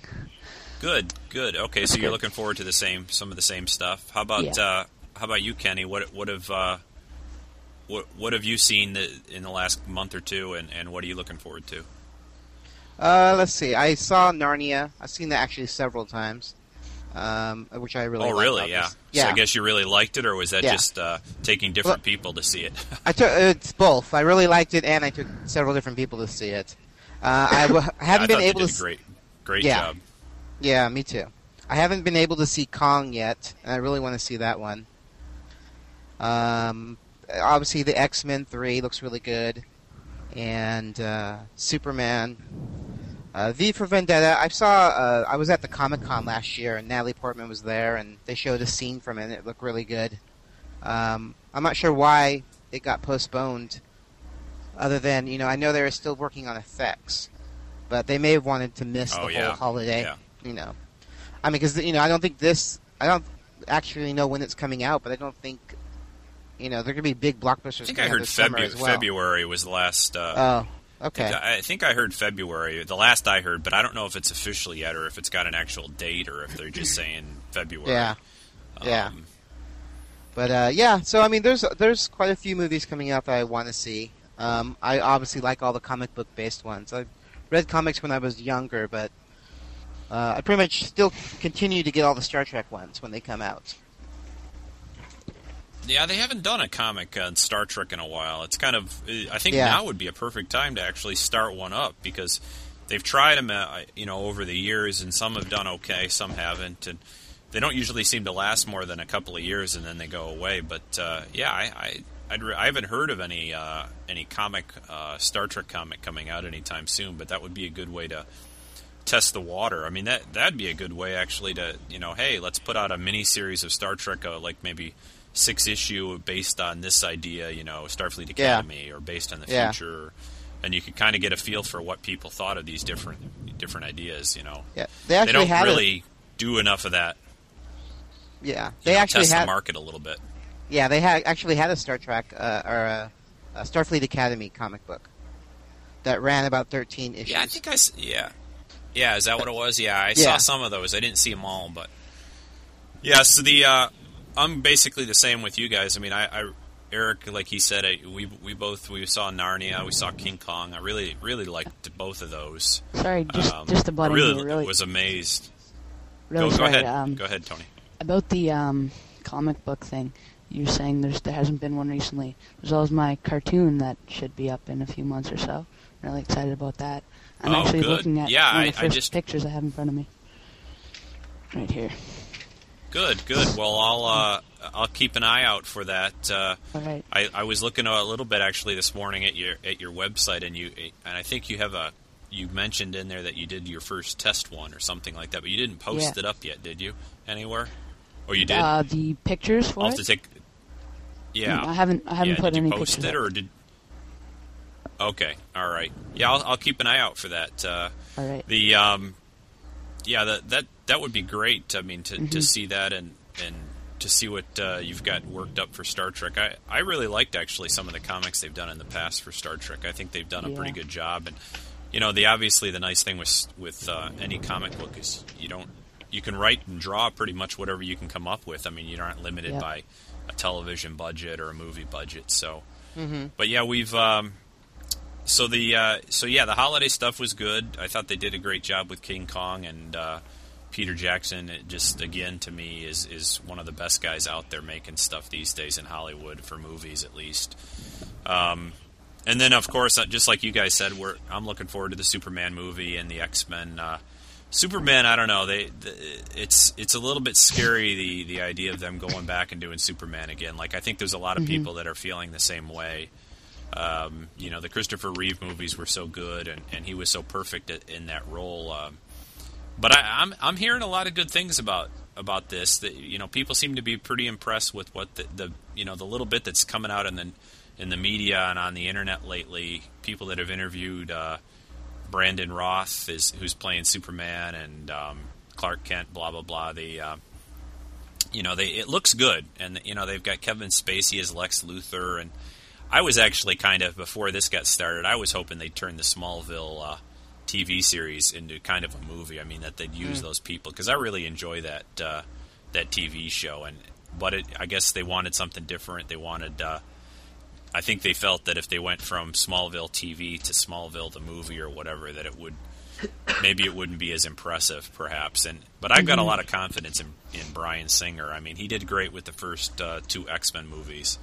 good, good. Okay, so That's you're looking forward to the same some of the same stuff. How about Yeah. uh, how about you, Kenny? What what have uh, what what have you seen the, in the last month or two, and, and what are you looking forward to? Uh, let's see. I saw Narnia. I've seen that actually several times, um, which I really. oh, really? Yeah. this. So Yeah. I guess you really liked it, or was that Yeah. just uh, taking different people to see it? I took it's both. I really liked it, and I took several different people to see it. Uh, I, w- I haven't I been able to. did s- a great great Yeah. job. Yeah, me too. I haven't been able to see Kong yet, and I really want to see that one. Um, obviously, the X Men Three looks really good, and uh, Superman. Uh, v for Vendetta. I saw. Uh, I was at the Comic Con last year, and Natalie Portman was there, and they showed a scene from it. and It looked really good. Um, I'm not sure why it got postponed, other than you know I know they were still working on effects, but they may have wanted to miss Oh, the yeah. whole holiday. Yeah. You know, I mean, because you know I don't think this. I don't actually know when it's coming out, but I don't think. You know, there could be big blockbusters I think I heard Febu- well. February was the last. Uh, Oh, okay. I think I heard February, the last I heard, but I don't know if it's official yet or if it's got an actual date or if they're just saying February. Yeah. Yeah. Um, But uh, yeah, so I mean, there's there's quite a few movies coming out that I want to see. Um, I obviously like all the comic book based ones. I read comics when I was younger, but uh, I pretty much still continue to get all the Star Trek ones when they come out. Yeah, they haven't done a comic on Star Trek in a while. It's kind of, I think Yeah. now would be a perfect time to actually start one up because they've tried them, uh, you know, over the years, and some have done okay, some haven't, and they don't usually seem to last more than a couple of years, and then they go away. But uh, yeah, I, I, I'd re- I haven't heard of any uh, any comic uh, Star Trek comic coming out anytime soon, but that would be a good way to test the water. I mean, that that'd be a good way actually to you know, hey, let's put out a mini series of Star Trek, uh, like maybe six issue based on this idea, you know, Starfleet Yeah. Academy, or based on the Yeah. future, and you could kind of get a feel for what people thought of these different different ideas. You know, Yeah, they they don't really do enough of that. Yeah, you they know, actually test had. the market a little bit. Yeah, they had actually had a Star Trek uh, or a, a Starfleet Academy comic book that ran about thirteen issues. Yeah, I think I yeah. Yeah, is that what it was? Yeah, I Yeah. saw some of those. I didn't see them all, but yeah. So the uh, I'm basically the same with you guys. I mean, I, I Eric, like he said, I, we we both we saw Narnia, we saw King Kong. I really really liked both of those. Sorry, just Um, just to butt I really, really, was amazed. really go, go ahead, Um, go ahead, Tony. about the um, comic book thing, you're saying there's there hasn't been one recently. There's always my cartoon that should be up in a few months or so. I'm really excited about that. I'm Oh, actually good. looking at Yeah, I- the I first just- pictures I have in front of me. Right here. Good, good. Well, I'll uh, I'll keep an eye out for that. Uh, All right. I, I was looking a little bit actually this morning at your at your website, and you and I think you have a you mentioned in there that you did your first test one or something like that, but you didn't post Yeah. it up yet, did you? Anywhere? Or you did? Uh, the pictures for I'll have it. to take. Yeah, I haven't I haven't yeah, put did any you post pictures. it up. or did? Okay, all right. Yeah, I'll, I'll keep an eye out for that. Uh, All right. the um, yeah, that that that would be great. I mean, to, Mm-hmm. to see that and and to see what uh, you've got worked up for Star Trek. I I really liked actually some of the comics they've done in the past for Star Trek. I think they've done a pretty good job. And you know, the obviously the nice thing with with uh, any comic book is you don't you can write and draw pretty much whatever you can come up with. I mean, you aren't limited Yeah. by a television budget or a movie budget. So, Mm-hmm. but yeah, we've. Um, so the uh, so yeah, the holiday stuff was good. I thought they did a great job with King Kong and uh, Peter Jackson. It just again to me is is one of the best guys out there making stuff these days in Hollywood for movies at least. Um, and then of course, uh, just like you guys said, we're I'm looking forward to the Superman movie and the X Men. Uh, Superman, I don't know. They, the, it's it's a little bit scary the the idea of them going back and doing Superman again. Like I think there's a lot of people that are feeling the same way. Um, you know, the Christopher Reeve movies were so good, and, and he was so perfect in that role. Um, but I, I'm I'm hearing a lot of good things about about this. That you know, people seem to be pretty impressed with what the, the you know the little bit that's coming out in the in the media and on the internet lately. People that have interviewed uh, Brandon Routh is who's playing Superman and um, Clark Kent. Blah blah blah. The uh, you know they it looks good, and you know they've got Kevin Spacey as Lex Luthor and. I was actually kind of before this got started. I was hoping they'd turn the Smallville uh, TV series into kind of a movie. I mean that they'd use those people because I really enjoy that uh, that TV show. And but it, I guess they wanted something different. They wanted. Uh, I think they felt that if they went from Smallville TV to Smallville the movie or whatever, that it would maybe it wouldn't be as impressive, perhaps. And but I've got a lot of confidence in, in Bryan Singer. I mean, he did great with the first uh, two X Men movies,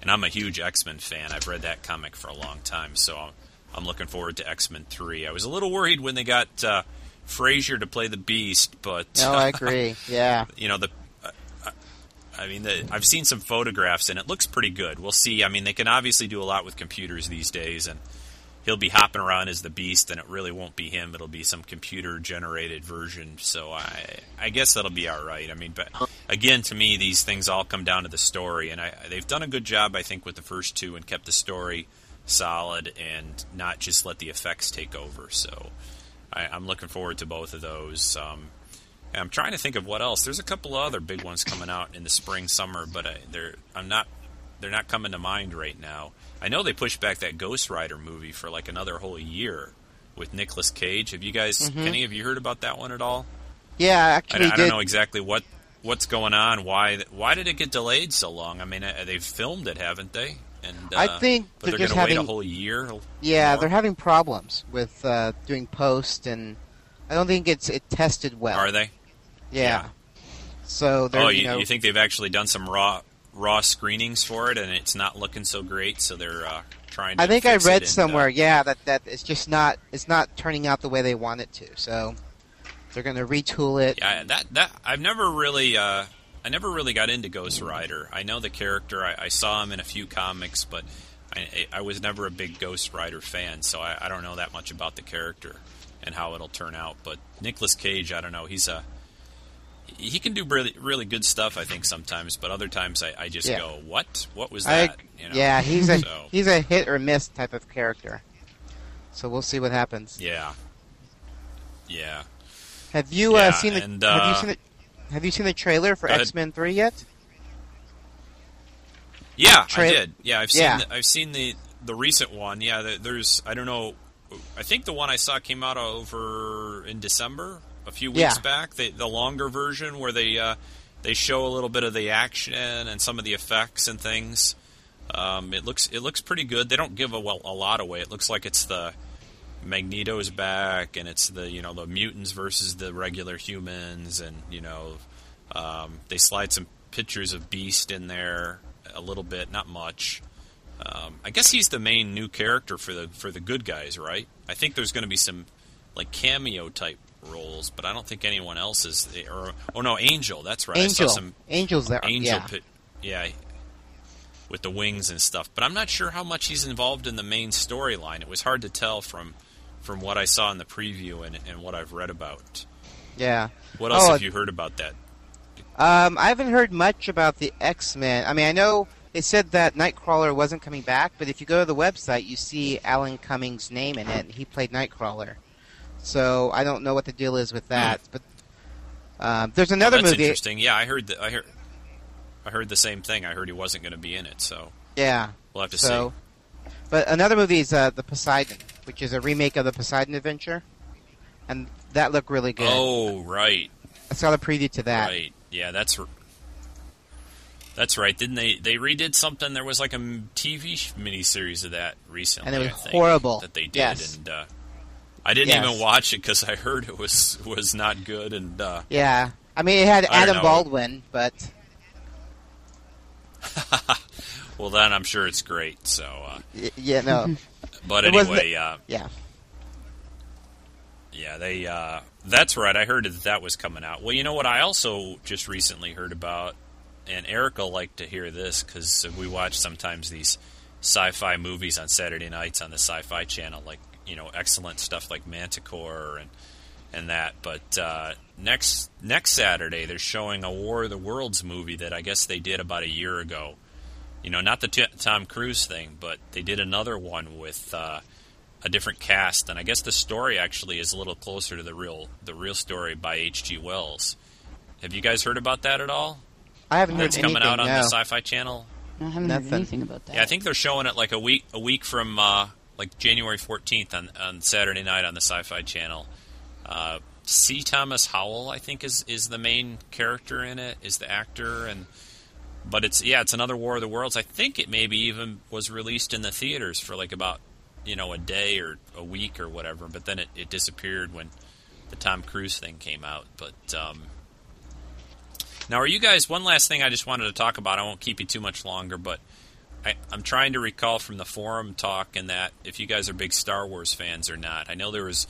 and I'm a huge X Men fan. I've read that comic for a long time, so I'm, I'm looking forward to X Men Three. I was a little worried when they got uh, Frasier to play the Beast, but No, I agree. Yeah. you know the. uh, uh, I mean, the, I've seen some photographs and it looks pretty good. We'll see. I mean, they can obviously do a lot with computers these days, and he'll be hopping around as the Beast, and it really won't be him. It'll be some computer-generated version. So I, I guess that'll be all right. I mean, but again, to me, these things all come down to the story, and I, they've done a good job, I think, with the first two and kept the story solid and not just let the effects take over. So I, I'm looking forward to both of those. Um, and I'm trying to think of what else. There's a couple of other big ones coming out in the spring, summer, but I, they're I'm not they're not coming to mind right now. I know they pushed back that Ghost Rider movie for like another whole year with Nicolas Cage. Have you guys, any of you heard about that one at all? Yeah, I, actually, I don't know exactly what what's going on. Why why did it get delayed so long? I mean, uh, they've filmed it, haven't they? And uh, I think they're they're just wait a having- whole year. Yeah, more? they're having problems with uh, doing post, and I don't think it's it tested well. Are they? Yeah. Yeah. So they're Oh, you, you, know you think they've actually done some raw raw screenings for it, and it's not looking so great, so they're uh, trying. to I think I read and, somewhere, uh, yeah, that that it's just not it's not turning out the way they want it to. So they're going to retool it. yeah, that that I've never really. Uh, I never really got into Ghost Rider. I know the character. I, I saw him in a few comics, but I, I was never a big Ghost Rider fan, so I, I don't know that much about the character and how it'll turn out. But Nicolas Cage, I don't know. He's a he can do really really good stuff. I think sometimes, but other times I, I just Yeah. go, "What? What was that?" You know? yeah, he's a So- he's a hit or miss type of character. So we'll see what happens. Yeah. Yeah. Have you uh, seen the and, Have uh, you seen the Have you seen the trailer for X Men Three yet? Yeah, Tra- I did. Yeah, I've seen Yeah. The, I've seen the the recent one. Yeah, the- there's I don't know. I think the one I saw came out over in December, a few weeks Yeah. back. The the longer version where they uh, they show a little bit of the action and some of the effects and things. Um, it looks it looks pretty good. They don't give a, well, a lot away. It looks like it's the Magneto's back, and it's the you know the mutants versus the regular humans, and you know um, they slide some pictures of Beast in there a little bit, not much. Um, I guess he's the main new character for the for the good guys, right? I think there's going to be some like cameo type roles, but I don't think anyone else is. Or oh no, Angel. That's right. I Angel. saw some Angel's there. Angel, yeah. pi- yeah, with the wings and stuff. But I'm not sure how much he's involved in the main storyline. It was hard to tell from from what I saw in the preview and, and what I've read about. yeah. What else Oh, have you heard about that? Um, I haven't heard much about the X Men. I mean, I know they said that Nightcrawler wasn't coming back, but if you go to the website, you see Alan Cummings' name in it. He played Nightcrawler, so I don't know what the deal is with that. But um, there's another Oh, that's movie. interesting. Yeah, I heard that. I heard. I heard the same thing. I heard he wasn't going to be in it, so Yeah. we'll have to So, but another movie is uh, the Poseidon, which is a remake of the Poseidon Adventure, and that looked really good. Oh, right, I saw the preview to that. right. Yeah, that's r- that's right. Didn't they? They redid something. There was like a TV sh- miniseries of that recently, And it was think, horrible. that they did, Yes. and uh, I didn't Yes. even watch it because I heard it was was not good, and uh, Yeah, I mean it had Adam. Baldwin, but well, then I'm sure it's great. So, uh, yeah, no, but It anyway, uh, yeah. Yeah, they. Uh, that's right. I heard that that was coming out. Well, you know what? I also just recently heard about, and Erica liked to hear this because we watch sometimes these sci-fi movies on Saturday nights on the Sci-Fi Channel, like you know, excellent stuff like Manticore and and that. But uh, next next Saturday, they're showing a War of the Worlds movie that I guess they did about a year ago. You know, not the t- Tom Cruise thing, but they did another one with. Uh, a different cast, and I guess the story actually is a little closer to the real the real story by H.G. Wells. Have you guys heard about that at all? I haven't heard That's anything. coming out on no. the Sci-Fi Channel. I haven't Nothing. heard anything about that. Yeah, I think they're showing it like a week a week from uh, like January fourteenth on on Saturday night on the Sci-Fi Channel. Uh, C. Thomas Howell, I think, is is the main character in it, is the actor, and but it's yeah, it's another War of the Worlds. I think it maybe even was released in the theaters for like about you know a day or a week or whatever, but then it, it disappeared when the Tom Cruise thing came out. But um, now, are you guys? One last thing I just wanted to talk about. I won't keep you too much longer, but I, I'm trying to recall from the forum talk and that if you guys are big Star Wars fans or not. I know there was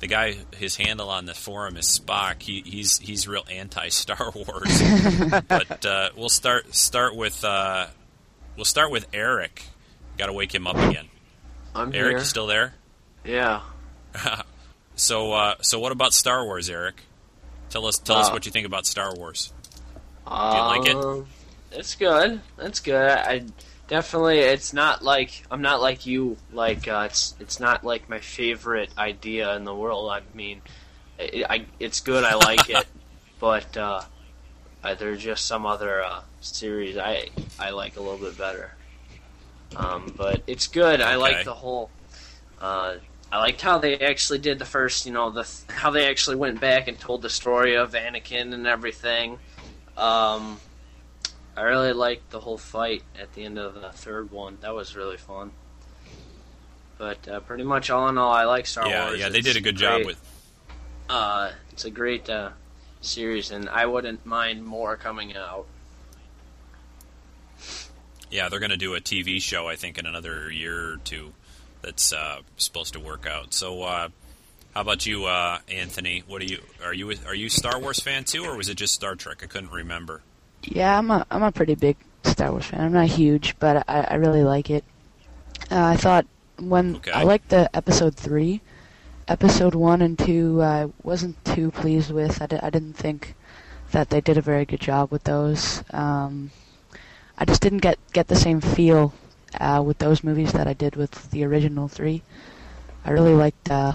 the guy. His handle on the forum is Spock. He, he's he's real anti Star Wars. but uh, we'll start start with uh, we'll start with Eric. Got to wake him up again. I'm Eric, here. you still there? yeah. So uh, so what about Star Wars, Eric? Tell us tell us Uh, what you think about Star Wars. Um, like it? It's good. It's good. I definitely. It's not like I'm not like you. Like uh, it's it's not like my favorite idea in the world. I mean, it, I it's good. I like it, but uh, uh, there's just some other uh, series I I like a little bit better. Um, but it's good. I Okay. like the whole. Uh, I liked how they actually did the first. You know the how they actually went back and told the story of Anakin and everything. Um, I really liked the whole fight at the end of the third one. That was really fun. But uh, pretty much all in all, I like Star yeah, Wars. yeah, they It's did a good job with Uh, it's a great uh, series, and I wouldn't mind more coming out. Yeah, they're going to do a TV show, I think, in another year or two. That's uh, supposed to work out. So, uh, how about you, uh, Anthony? What are you? Are you are you a Star Wars fan too, or was it just Star Trek? I couldn't remember. Yeah, I'm a I'm a pretty big Star Wars fan. I'm not huge, but I, I really like it. Uh, I thought when Okay. I liked the episode three, episode one and two, I wasn't too pleased with. I, I didn't think that they did a very good job with those. Um, I just didn't get get the same feel uh, with those movies that I did with the original three. I really liked uh,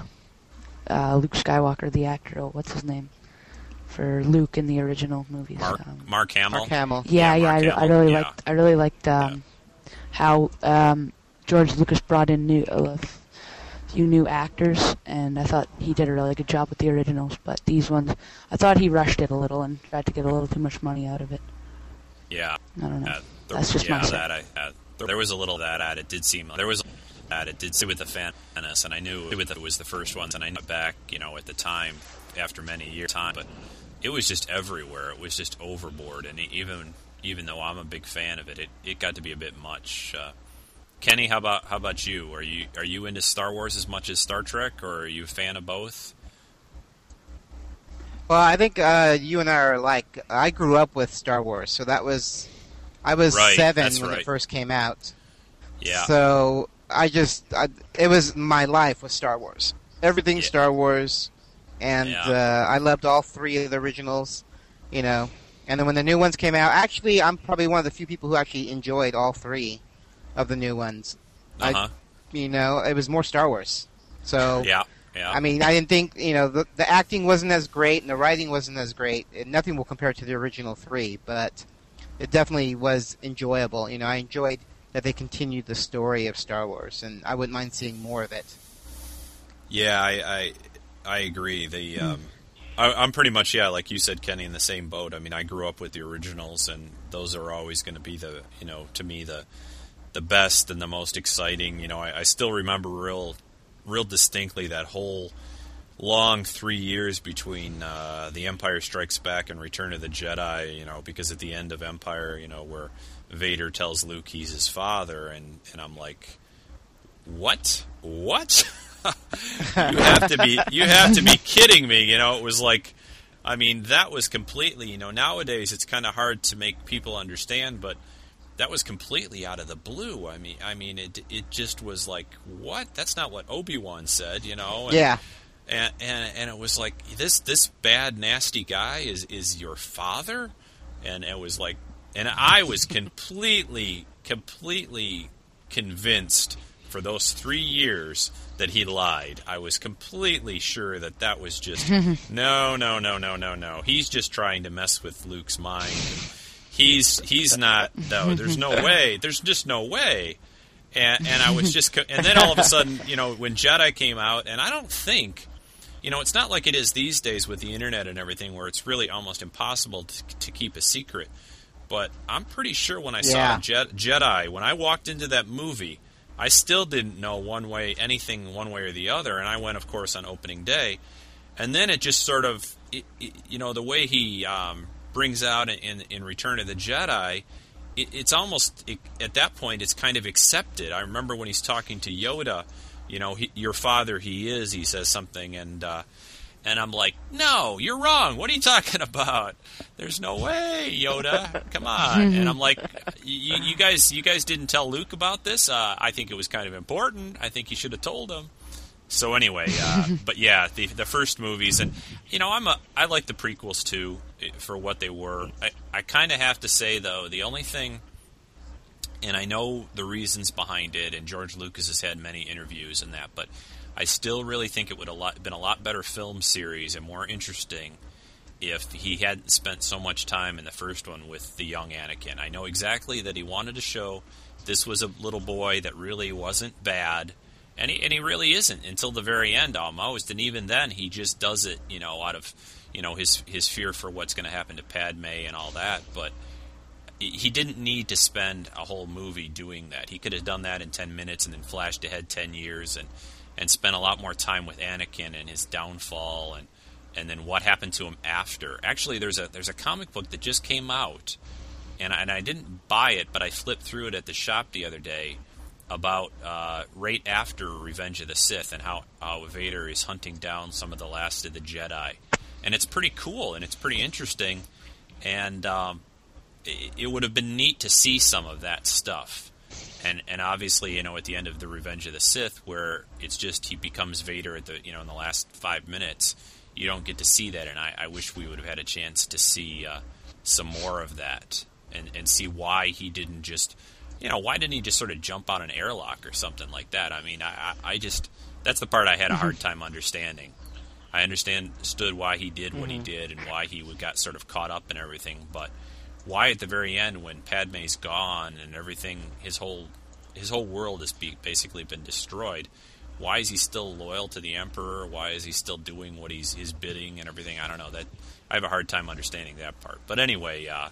uh, Luke Skywalker, the actor. oh, What's his name? For Luke in the original movies. Mark Um, Mark Hamill. Mark Hamill. yeah, Yeah, yeah, Mark I, I really yeah. liked. I really liked um, how um, George Lucas brought in new a few new actors, and I thought he did a really good job with the originals. But these ones, I thought he rushed it a little and tried to get a little too much money out of it. Yeah. I don't know. Uh, there, That's just yeah, my say. that I, uh, there was a little of that at it. Did seem there was that it did sit with the Phantom, and I knew it was the first ones and I knew it back, you know, at the time after many years time, but it was just everywhere. It was just overboard, and even even though I'm a big fan of it, it, it got to be a bit much. Uh, Kenny, how about how about you? Are you are you into Star Wars as much as Star Trek, or are you a fan of both? Well, I think uh, you and I are like. I grew up with Star Wars, so that was. I was Right, seven when right. it first came out. Yeah, So I just, I, it was my life was Star Wars. Everything Yeah. Star Wars, and Yeah. uh, I loved all three of the originals. You know, and then when the new ones came out, actually, I'm probably one of the few people who actually enjoyed all three of the new ones. uh huh, You know, it was more Star Wars. So yeah, yeah. I mean, I didn't think you know the the acting wasn't as great and the writing wasn't as great. And nothing will compare to the original three, but it definitely was enjoyable. You know, I enjoyed that they continued the story of Star Wars, and I wouldn't mind seeing more of it. Yeah, I I, I agree. The um, I, I'm pretty much yeah, like you said, Kenny, in the same boat. I mean, I grew up with the originals, and those are always going to be the you know to me the the best and the most exciting. You know, I, I still remember real real distinctly that whole long three years between uh, the Empire Strikes Back and Return of the Jedi. You know, because at the end of Empire, you know, where Vader tells Luke he's his father, and and I'm like, what, what? you have to be you have to be kidding me you know it was like i mean that was completely you know nowadays it's kind of hard to make people understand but that was completely out of the blue. I mean i mean it it just was like what? That's not what obi-wan said you know and, Yeah, and, and and it was like this this bad nasty guy is is your father? And it was like and i was completely completely convinced for those three years that he lied. I was completely sure that that was just no no no no no no. He's just trying to mess with luke's mind. He's he's not no there's no way there's just no way. And and I was just co- and then all of a sudden you know when Jedi came out and I don't think you know it's not like it is these days with the internet and everything where it's really almost impossible to, to keep a secret. But I'm pretty sure when I Yeah. saw Je- Jedi when I walked into that movie I still didn't know one way anything one way or the other and I went of course on opening day and then it just sort of it, it, you know the way he um, brings out in in Return of the Jedi it, it's almost at that point it's kind of accepted. I remember when he's talking to Yoda, you know, he, your father he is. He says something, and uh, and I'm like, no, you're wrong. What are you talking about? There's no way, Yoda. Come on. and I'm like, you, you guys, you guys didn't tell Luke about this. Uh, I think it was kind of important. I think you should have told him. So anyway, uh, but yeah, the the first movies, and you know, I'm a I like the prequels too eh, for what they were. I I kind of have to say though, the only thing, and I know the reasons behind it, and George Lucas has had many interviews and that, but I still really think it would have been a lot better film series and more interesting if he hadn't spent so much time in the first one with the young Anakin. I know exactly that he wanted to show this was a little boy that really wasn't bad, and he, and he really isn't until the very end almost. And even then, he just does it, you know, out of you know his his fear for what's going to happen to Padme and all that. But he- he didn't need to spend a whole movie doing that. He could have done that in ten minutes and then flashed ahead ten years and and spent a lot more time with Anakin and his downfall and and then what happened to him after. Actually, there's a there's a comic book that just came out, and I, and I didn't buy it, but I flipped through it at the shop the other day about uh, right after Revenge of the Sith and how, how Vader is hunting down some of the last of the Jedi, and it's pretty cool and it's pretty interesting, and um, it, it would have been neat to see some of that stuff. And, and obviously, you know, at the end of the Revenge of the Sith, where it's just he becomes Vader at the you know in the last five minutes, you don't get to see that, and I, I wish we would have had a chance to see uh, some more of that and, and see why he didn't just, you know, why didn't he just sort of jump out an airlock or something like that? I mean, I, I just that's the part I had a hard time understanding. I understood why he did what he did and why he would- got sort of caught up in everything. But why at the very end, when Padme's gone and everything, his whole his whole world has be, basically been destroyed. Why is he still loyal to the Emperor? Why is he still doing what he's his bidding and everything? I don't know. That I have a hard time understanding that part. But anyway, uh,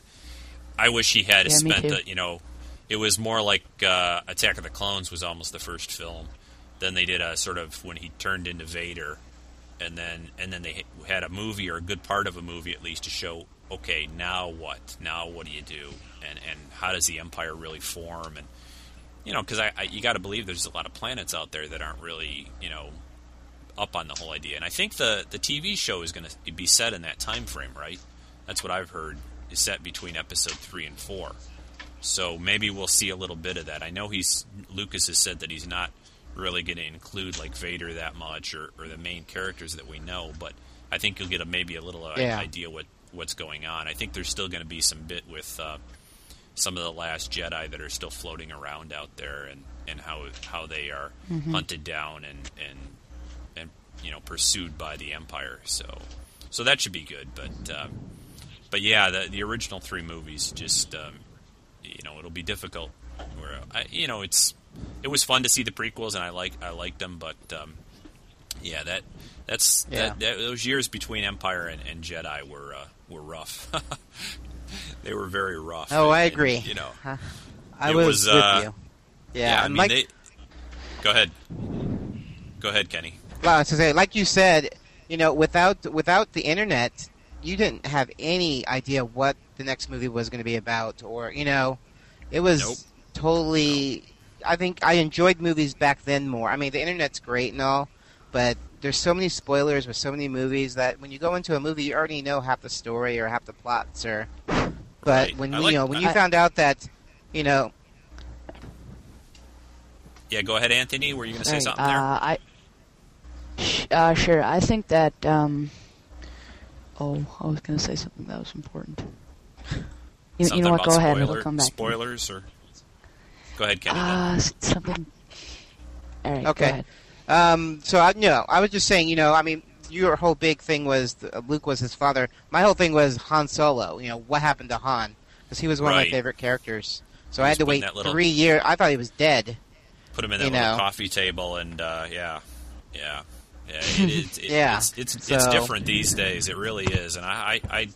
I wish he had Yeah, spent. A, you know, it was more like uh, Attack of the Clones was almost the first film. Then they did a sort of when he turned into Vader, and then and then they had a movie or a good part of a movie at least to show. Okay, now what? Now what do you do? And and how does the Empire really form? And you know, because I, I you got to believe there's a lot of planets out there that aren't really you know up on the whole idea. And I think the the TV show is going to be set in that time frame, right? That's what I've heard is set between episode three and four. So maybe we'll see a little bit of that. I know he's Lucas has said that he's not really going to include like Vader that much or, or the main characters that we know, but I think you'll get a, maybe a little Yeah. idea what what's going on. I think there's still going to be some bit with uh, some of the last Jedi that are still floating around out there, and, and how how they are hunted down and and and you know pursued by the Empire. So so that should be good. But um, but yeah, the the original three movies just um, you know it'll be difficult. Where I, you know it's it was fun to see the prequels and I like I liked them, but um, yeah that that's Yeah. that, that those years between Empire and, and Jedi were uh, were rough. they were very rough. Oh, I And- and, agree. you know, Huh. I was, was, with uh, you. Yeah, I mean like, they. Go ahead. Go ahead, Kenny. well, I was gonna say, like you said, you know, without without the internet, you didn't have any idea what the next movie was going to be about, or you know, it was Nope. totally. I think I enjoyed movies back then more. I mean, the internet's great and all, but there's so many spoilers with so many movies that when you go into a movie, you already know half the story or half the plots, or. But Right. when I you like- know when you found out that, you know, Yeah, go ahead, Anthony. Were you going to say Right, something uh, there? I, sh- uh, sure. I think that. Um, oh, I was going to say something that was important. You, you know what? about Go ahead. spoiler- It'll come back. Spoilers or. Go ahead, Kenny. Uh, something. All right. Okay. Um, so I, you know, I was just saying, you know, I mean, your whole big thing was uh, Luke was his father. My whole thing was Han Solo. You know, what happened to Han? Because he was one of Right. my favorite characters. So I had to wait that little- three years. I thought he was dead. Put him in that you little know. coffee table, and uh, yeah, yeah. It, it, it, Yeah, It's it's, it's different these days. It really is. And I, I, I,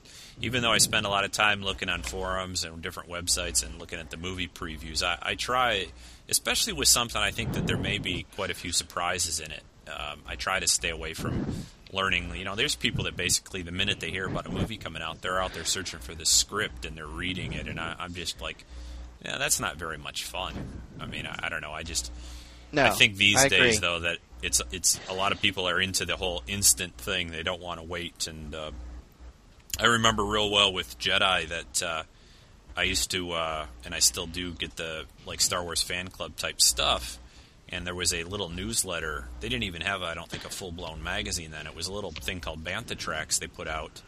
even though I spend a lot of time looking on forums and different websites and looking at the movie previews, I, I try, especially with something I think that there may be quite a few surprises in it. Um, I try to stay away from learning. You know, there's people that basically the minute they hear about a movie coming out, they're out there searching for the script and they're reading it, and I, I'm just like. Yeah, that's not very much fun. I mean, I, I don't know. I just No, I think these I days, though, that it's it's a lot of people are into the whole instant thing. They don't want to wait. And uh, I remember real well with Jedi that uh, I used to, uh, and I still do, get the like Star Wars fan club type stuff. And there was a little newsletter. They didn't even have, I don't think, a full blown magazine then. It was a little thing called Bantha Tracks they put out.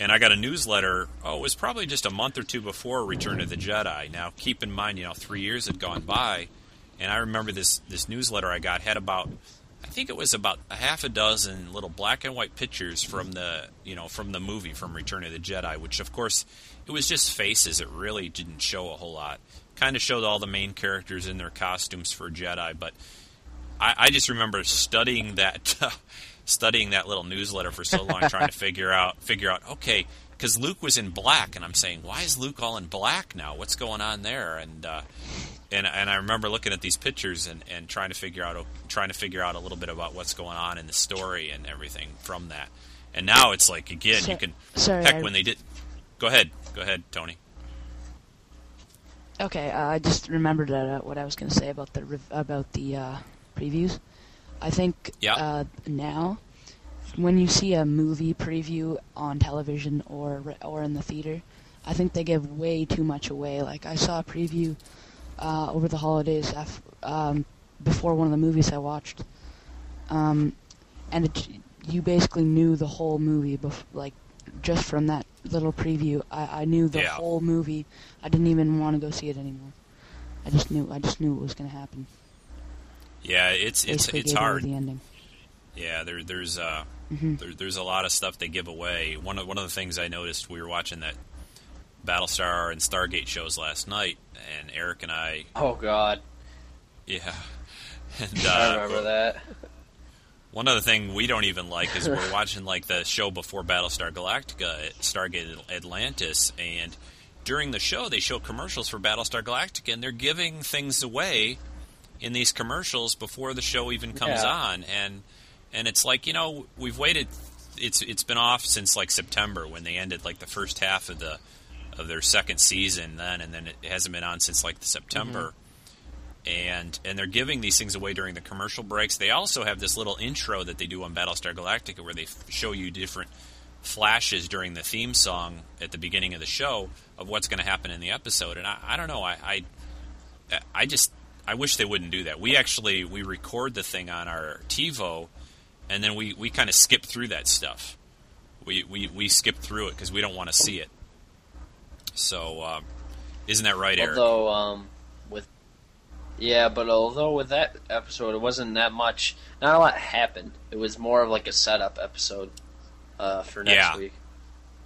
And I got a newsletter. Oh, it was probably just a month or two before Return of the Jedi. Now, keep in mind, you know, three years had gone by, and I remember this this newsletter I got had about, I think it was about a half a dozen little black and white pictures from the you know from the movie from Return of the Jedi, which of course it was just faces. It really didn't show a whole lot. Kind of showed all the main characters in their costumes for Jedi, but I, I just remember studying that studying that little newsletter for so long, trying to figure out figure out okay, because Luke was in black, and I'm saying, why is Luke all in black now? What's going on there? And uh, and and I remember looking at these pictures and, and trying to figure out trying to figure out a little bit about what's going on in the story and everything from that. And now it's like again, So- you can sorry, heck I- when they did. Go ahead, go ahead, Tony. Okay, uh, I just remembered that, uh, what I was going to say about the about the uh, previews. I think Yeah. uh, now, when you see a movie preview on television or or in the theater, I think they give way too much away. Like I saw a preview uh, over the holidays af- um, before one of the movies I watched, um, and it, you basically knew the whole movie, bef- like just from that little preview. I, I knew the Yeah. whole movie. I didn't even want to go see it anymore. I just knew. I just knew it was going to happen. Yeah, it's it's Basically it's hard. The ending. Yeah, there there's uh There, there's a lot of stuff they give away. One of one of the things I noticed we were watching that Battlestar and Stargate shows last night, and Eric and I, Oh God, yeah, and I uh, remember that. One other thing we don't even like is we're watching like the show before Battlestar Galactica, Stargate Atlantis, and during the show they show commercials for Battlestar Galactica, and they're giving things away in these commercials before the show even comes Yeah. on, and and it's like you know we've waited. It's it's been off since like September when they ended like the first half of the of their second season then, and then it hasn't been on since like September and and they're giving these things away during the commercial breaks. They also have this little intro that they do on Battlestar Galactica where they f- show you different flashes during the theme song at the beginning of the show of what's going to happen in the episode. And I, I don't know, I, I I just I wish they wouldn't do that. We actually we record the thing on our TiVo, and then we, we kind of skip through that stuff. We we, we skip through it because we don't want to see it. So um, isn't that right, Eric? Although, um, with yeah, but although with that episode, it wasn't that much. Not a lot happened. It was more of like a setup episode uh, for next Yeah. week.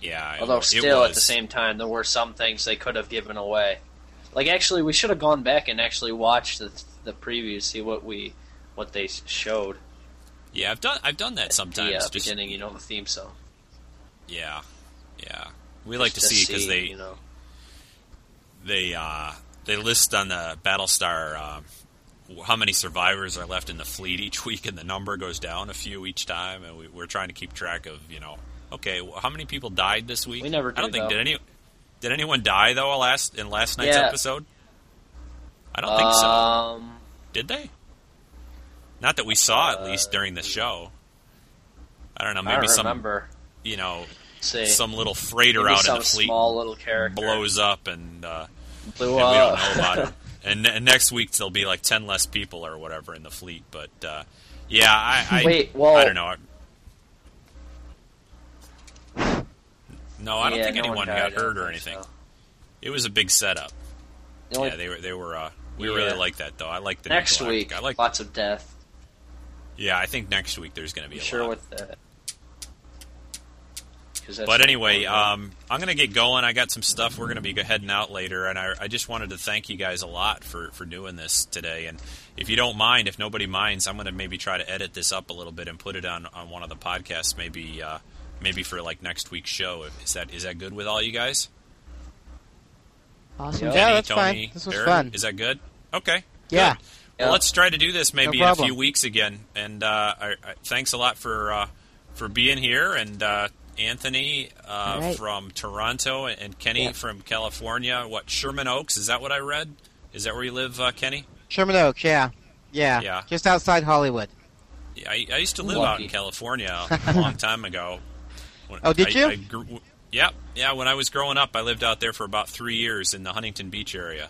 yeah. Although still, at the same time, there were some things they could have given away. Like actually, we should have gone back and actually watched the the previews, see what we what they showed. Yeah, I've done I've done that sometimes. uh, just beginning, you know, the theme song. yeah, yeah. We like to Just see because they you know. they uh, they list on the Battlestar uh, how many survivors are left in the fleet each week, and the number goes down a few each time, and we, we're trying to keep track of you know. Okay, well, how many people died this week? We never I don't think though. did any did anyone die though last in last night's Yeah. episode. I don't think so. Um, Did they? Not that we saw at Uh, least during the show. I don't know. I Maybe don't some remember. you know See, some little freighter maybe out in the fleet small little character blows up and, uh, blew and we don't know about it. And, and next week there'll be like ten less people or whatever in the fleet. But uh, yeah, I, I Wait, well- I don't know. No, I don't Yeah, think no anyone got hurt or anything. so. It was a big setup. The yeah, they were they were. Uh, we Yeah. really like that though. I like the next week, I like. lots of death. Yeah, I think next week there's going to be I'm a sure lot. with that. 'Cause that's But anyway, um, I'm going to get going. I got some stuff. We're going to be heading out later, and I, I just wanted to thank you guys a lot for, for doing this today. And if you don't mind, if nobody minds, I'm going to maybe try to edit this up a little bit and put it on, on one of the podcasts, maybe uh, maybe for like next week's show. Is that is that good with all you guys? Awesome. Yeah. Yeah, Kenny, that's Tony, fine. This was Eric, fun. Is that good? Okay. Yeah. Good. Well, Yeah. let's try to do this maybe in a few weeks again. And uh, I, I, thanks a lot for uh, for being here. And uh, Anthony uh, All right. from Toronto and Kenny Yeah. from California. What Sherman Oaks? Is that what I read? Is that where you live, uh, Kenny? Sherman Oaks, yeah. Yeah. Yeah. Just outside Hollywood. Yeah, I, I used to live Lucky. out in California a long time ago. When- Oh, did I- you? I grew, yeah, yeah. When I was growing up, I lived out there for about three years in the Huntington Beach area.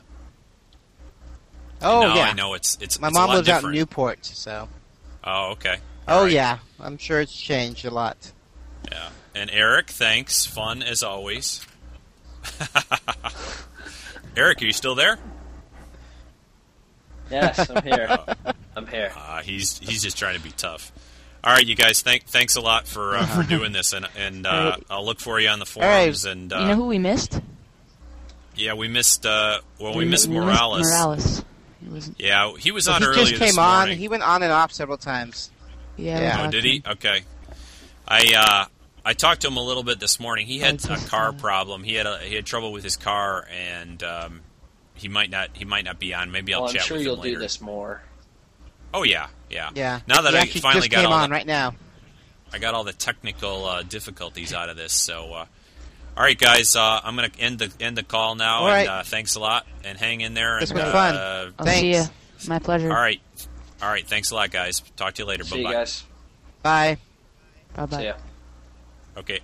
Oh, now yeah. I know it's it's My it's a mom lot lives out in. Newport, so. Oh, okay. Oh, All right. yeah. I'm sure it's changed a lot. Yeah. And Eric, thanks. Fun as always. Eric, are you still there? yes, I'm here. I'm here. Uh, he's he's just trying to be tough. All right, you guys. Thank thanks a lot for uh, for doing this, and and uh, All right. I'll look for you on the right. forums. And uh, you know who we missed? yeah, we missed. Uh, well, we missed we Morales. Morales. He wasn't. Yeah, he was Well, on he earlier just this came on. He went on and off several times. Yeah. Yeah. Oh, did he? Okay. I uh, I talked to him a little bit this morning. He had a car problem. He had a, he had trouble with his car, and um, he might not he might not be on. Maybe I'll Well, I'm chat sure with you'll later. do this more. Oh yeah, yeah. Yeah. Now that he I finally just got came all on the, right now. I got all the technical uh, difficulties out of this. So, uh, all right, guys, uh, I'm going to end the end the call now. All and right. uh, thanks a lot, and hang in there. This and, was uh, fun. uh, I'll see you. Thanks. My pleasure. all right, all right. Thanks a lot, guys. Talk to you later. See Bye you bye. guys. Bye. Bye bye. Okay.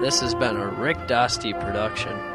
This has been a Rick Dosty production.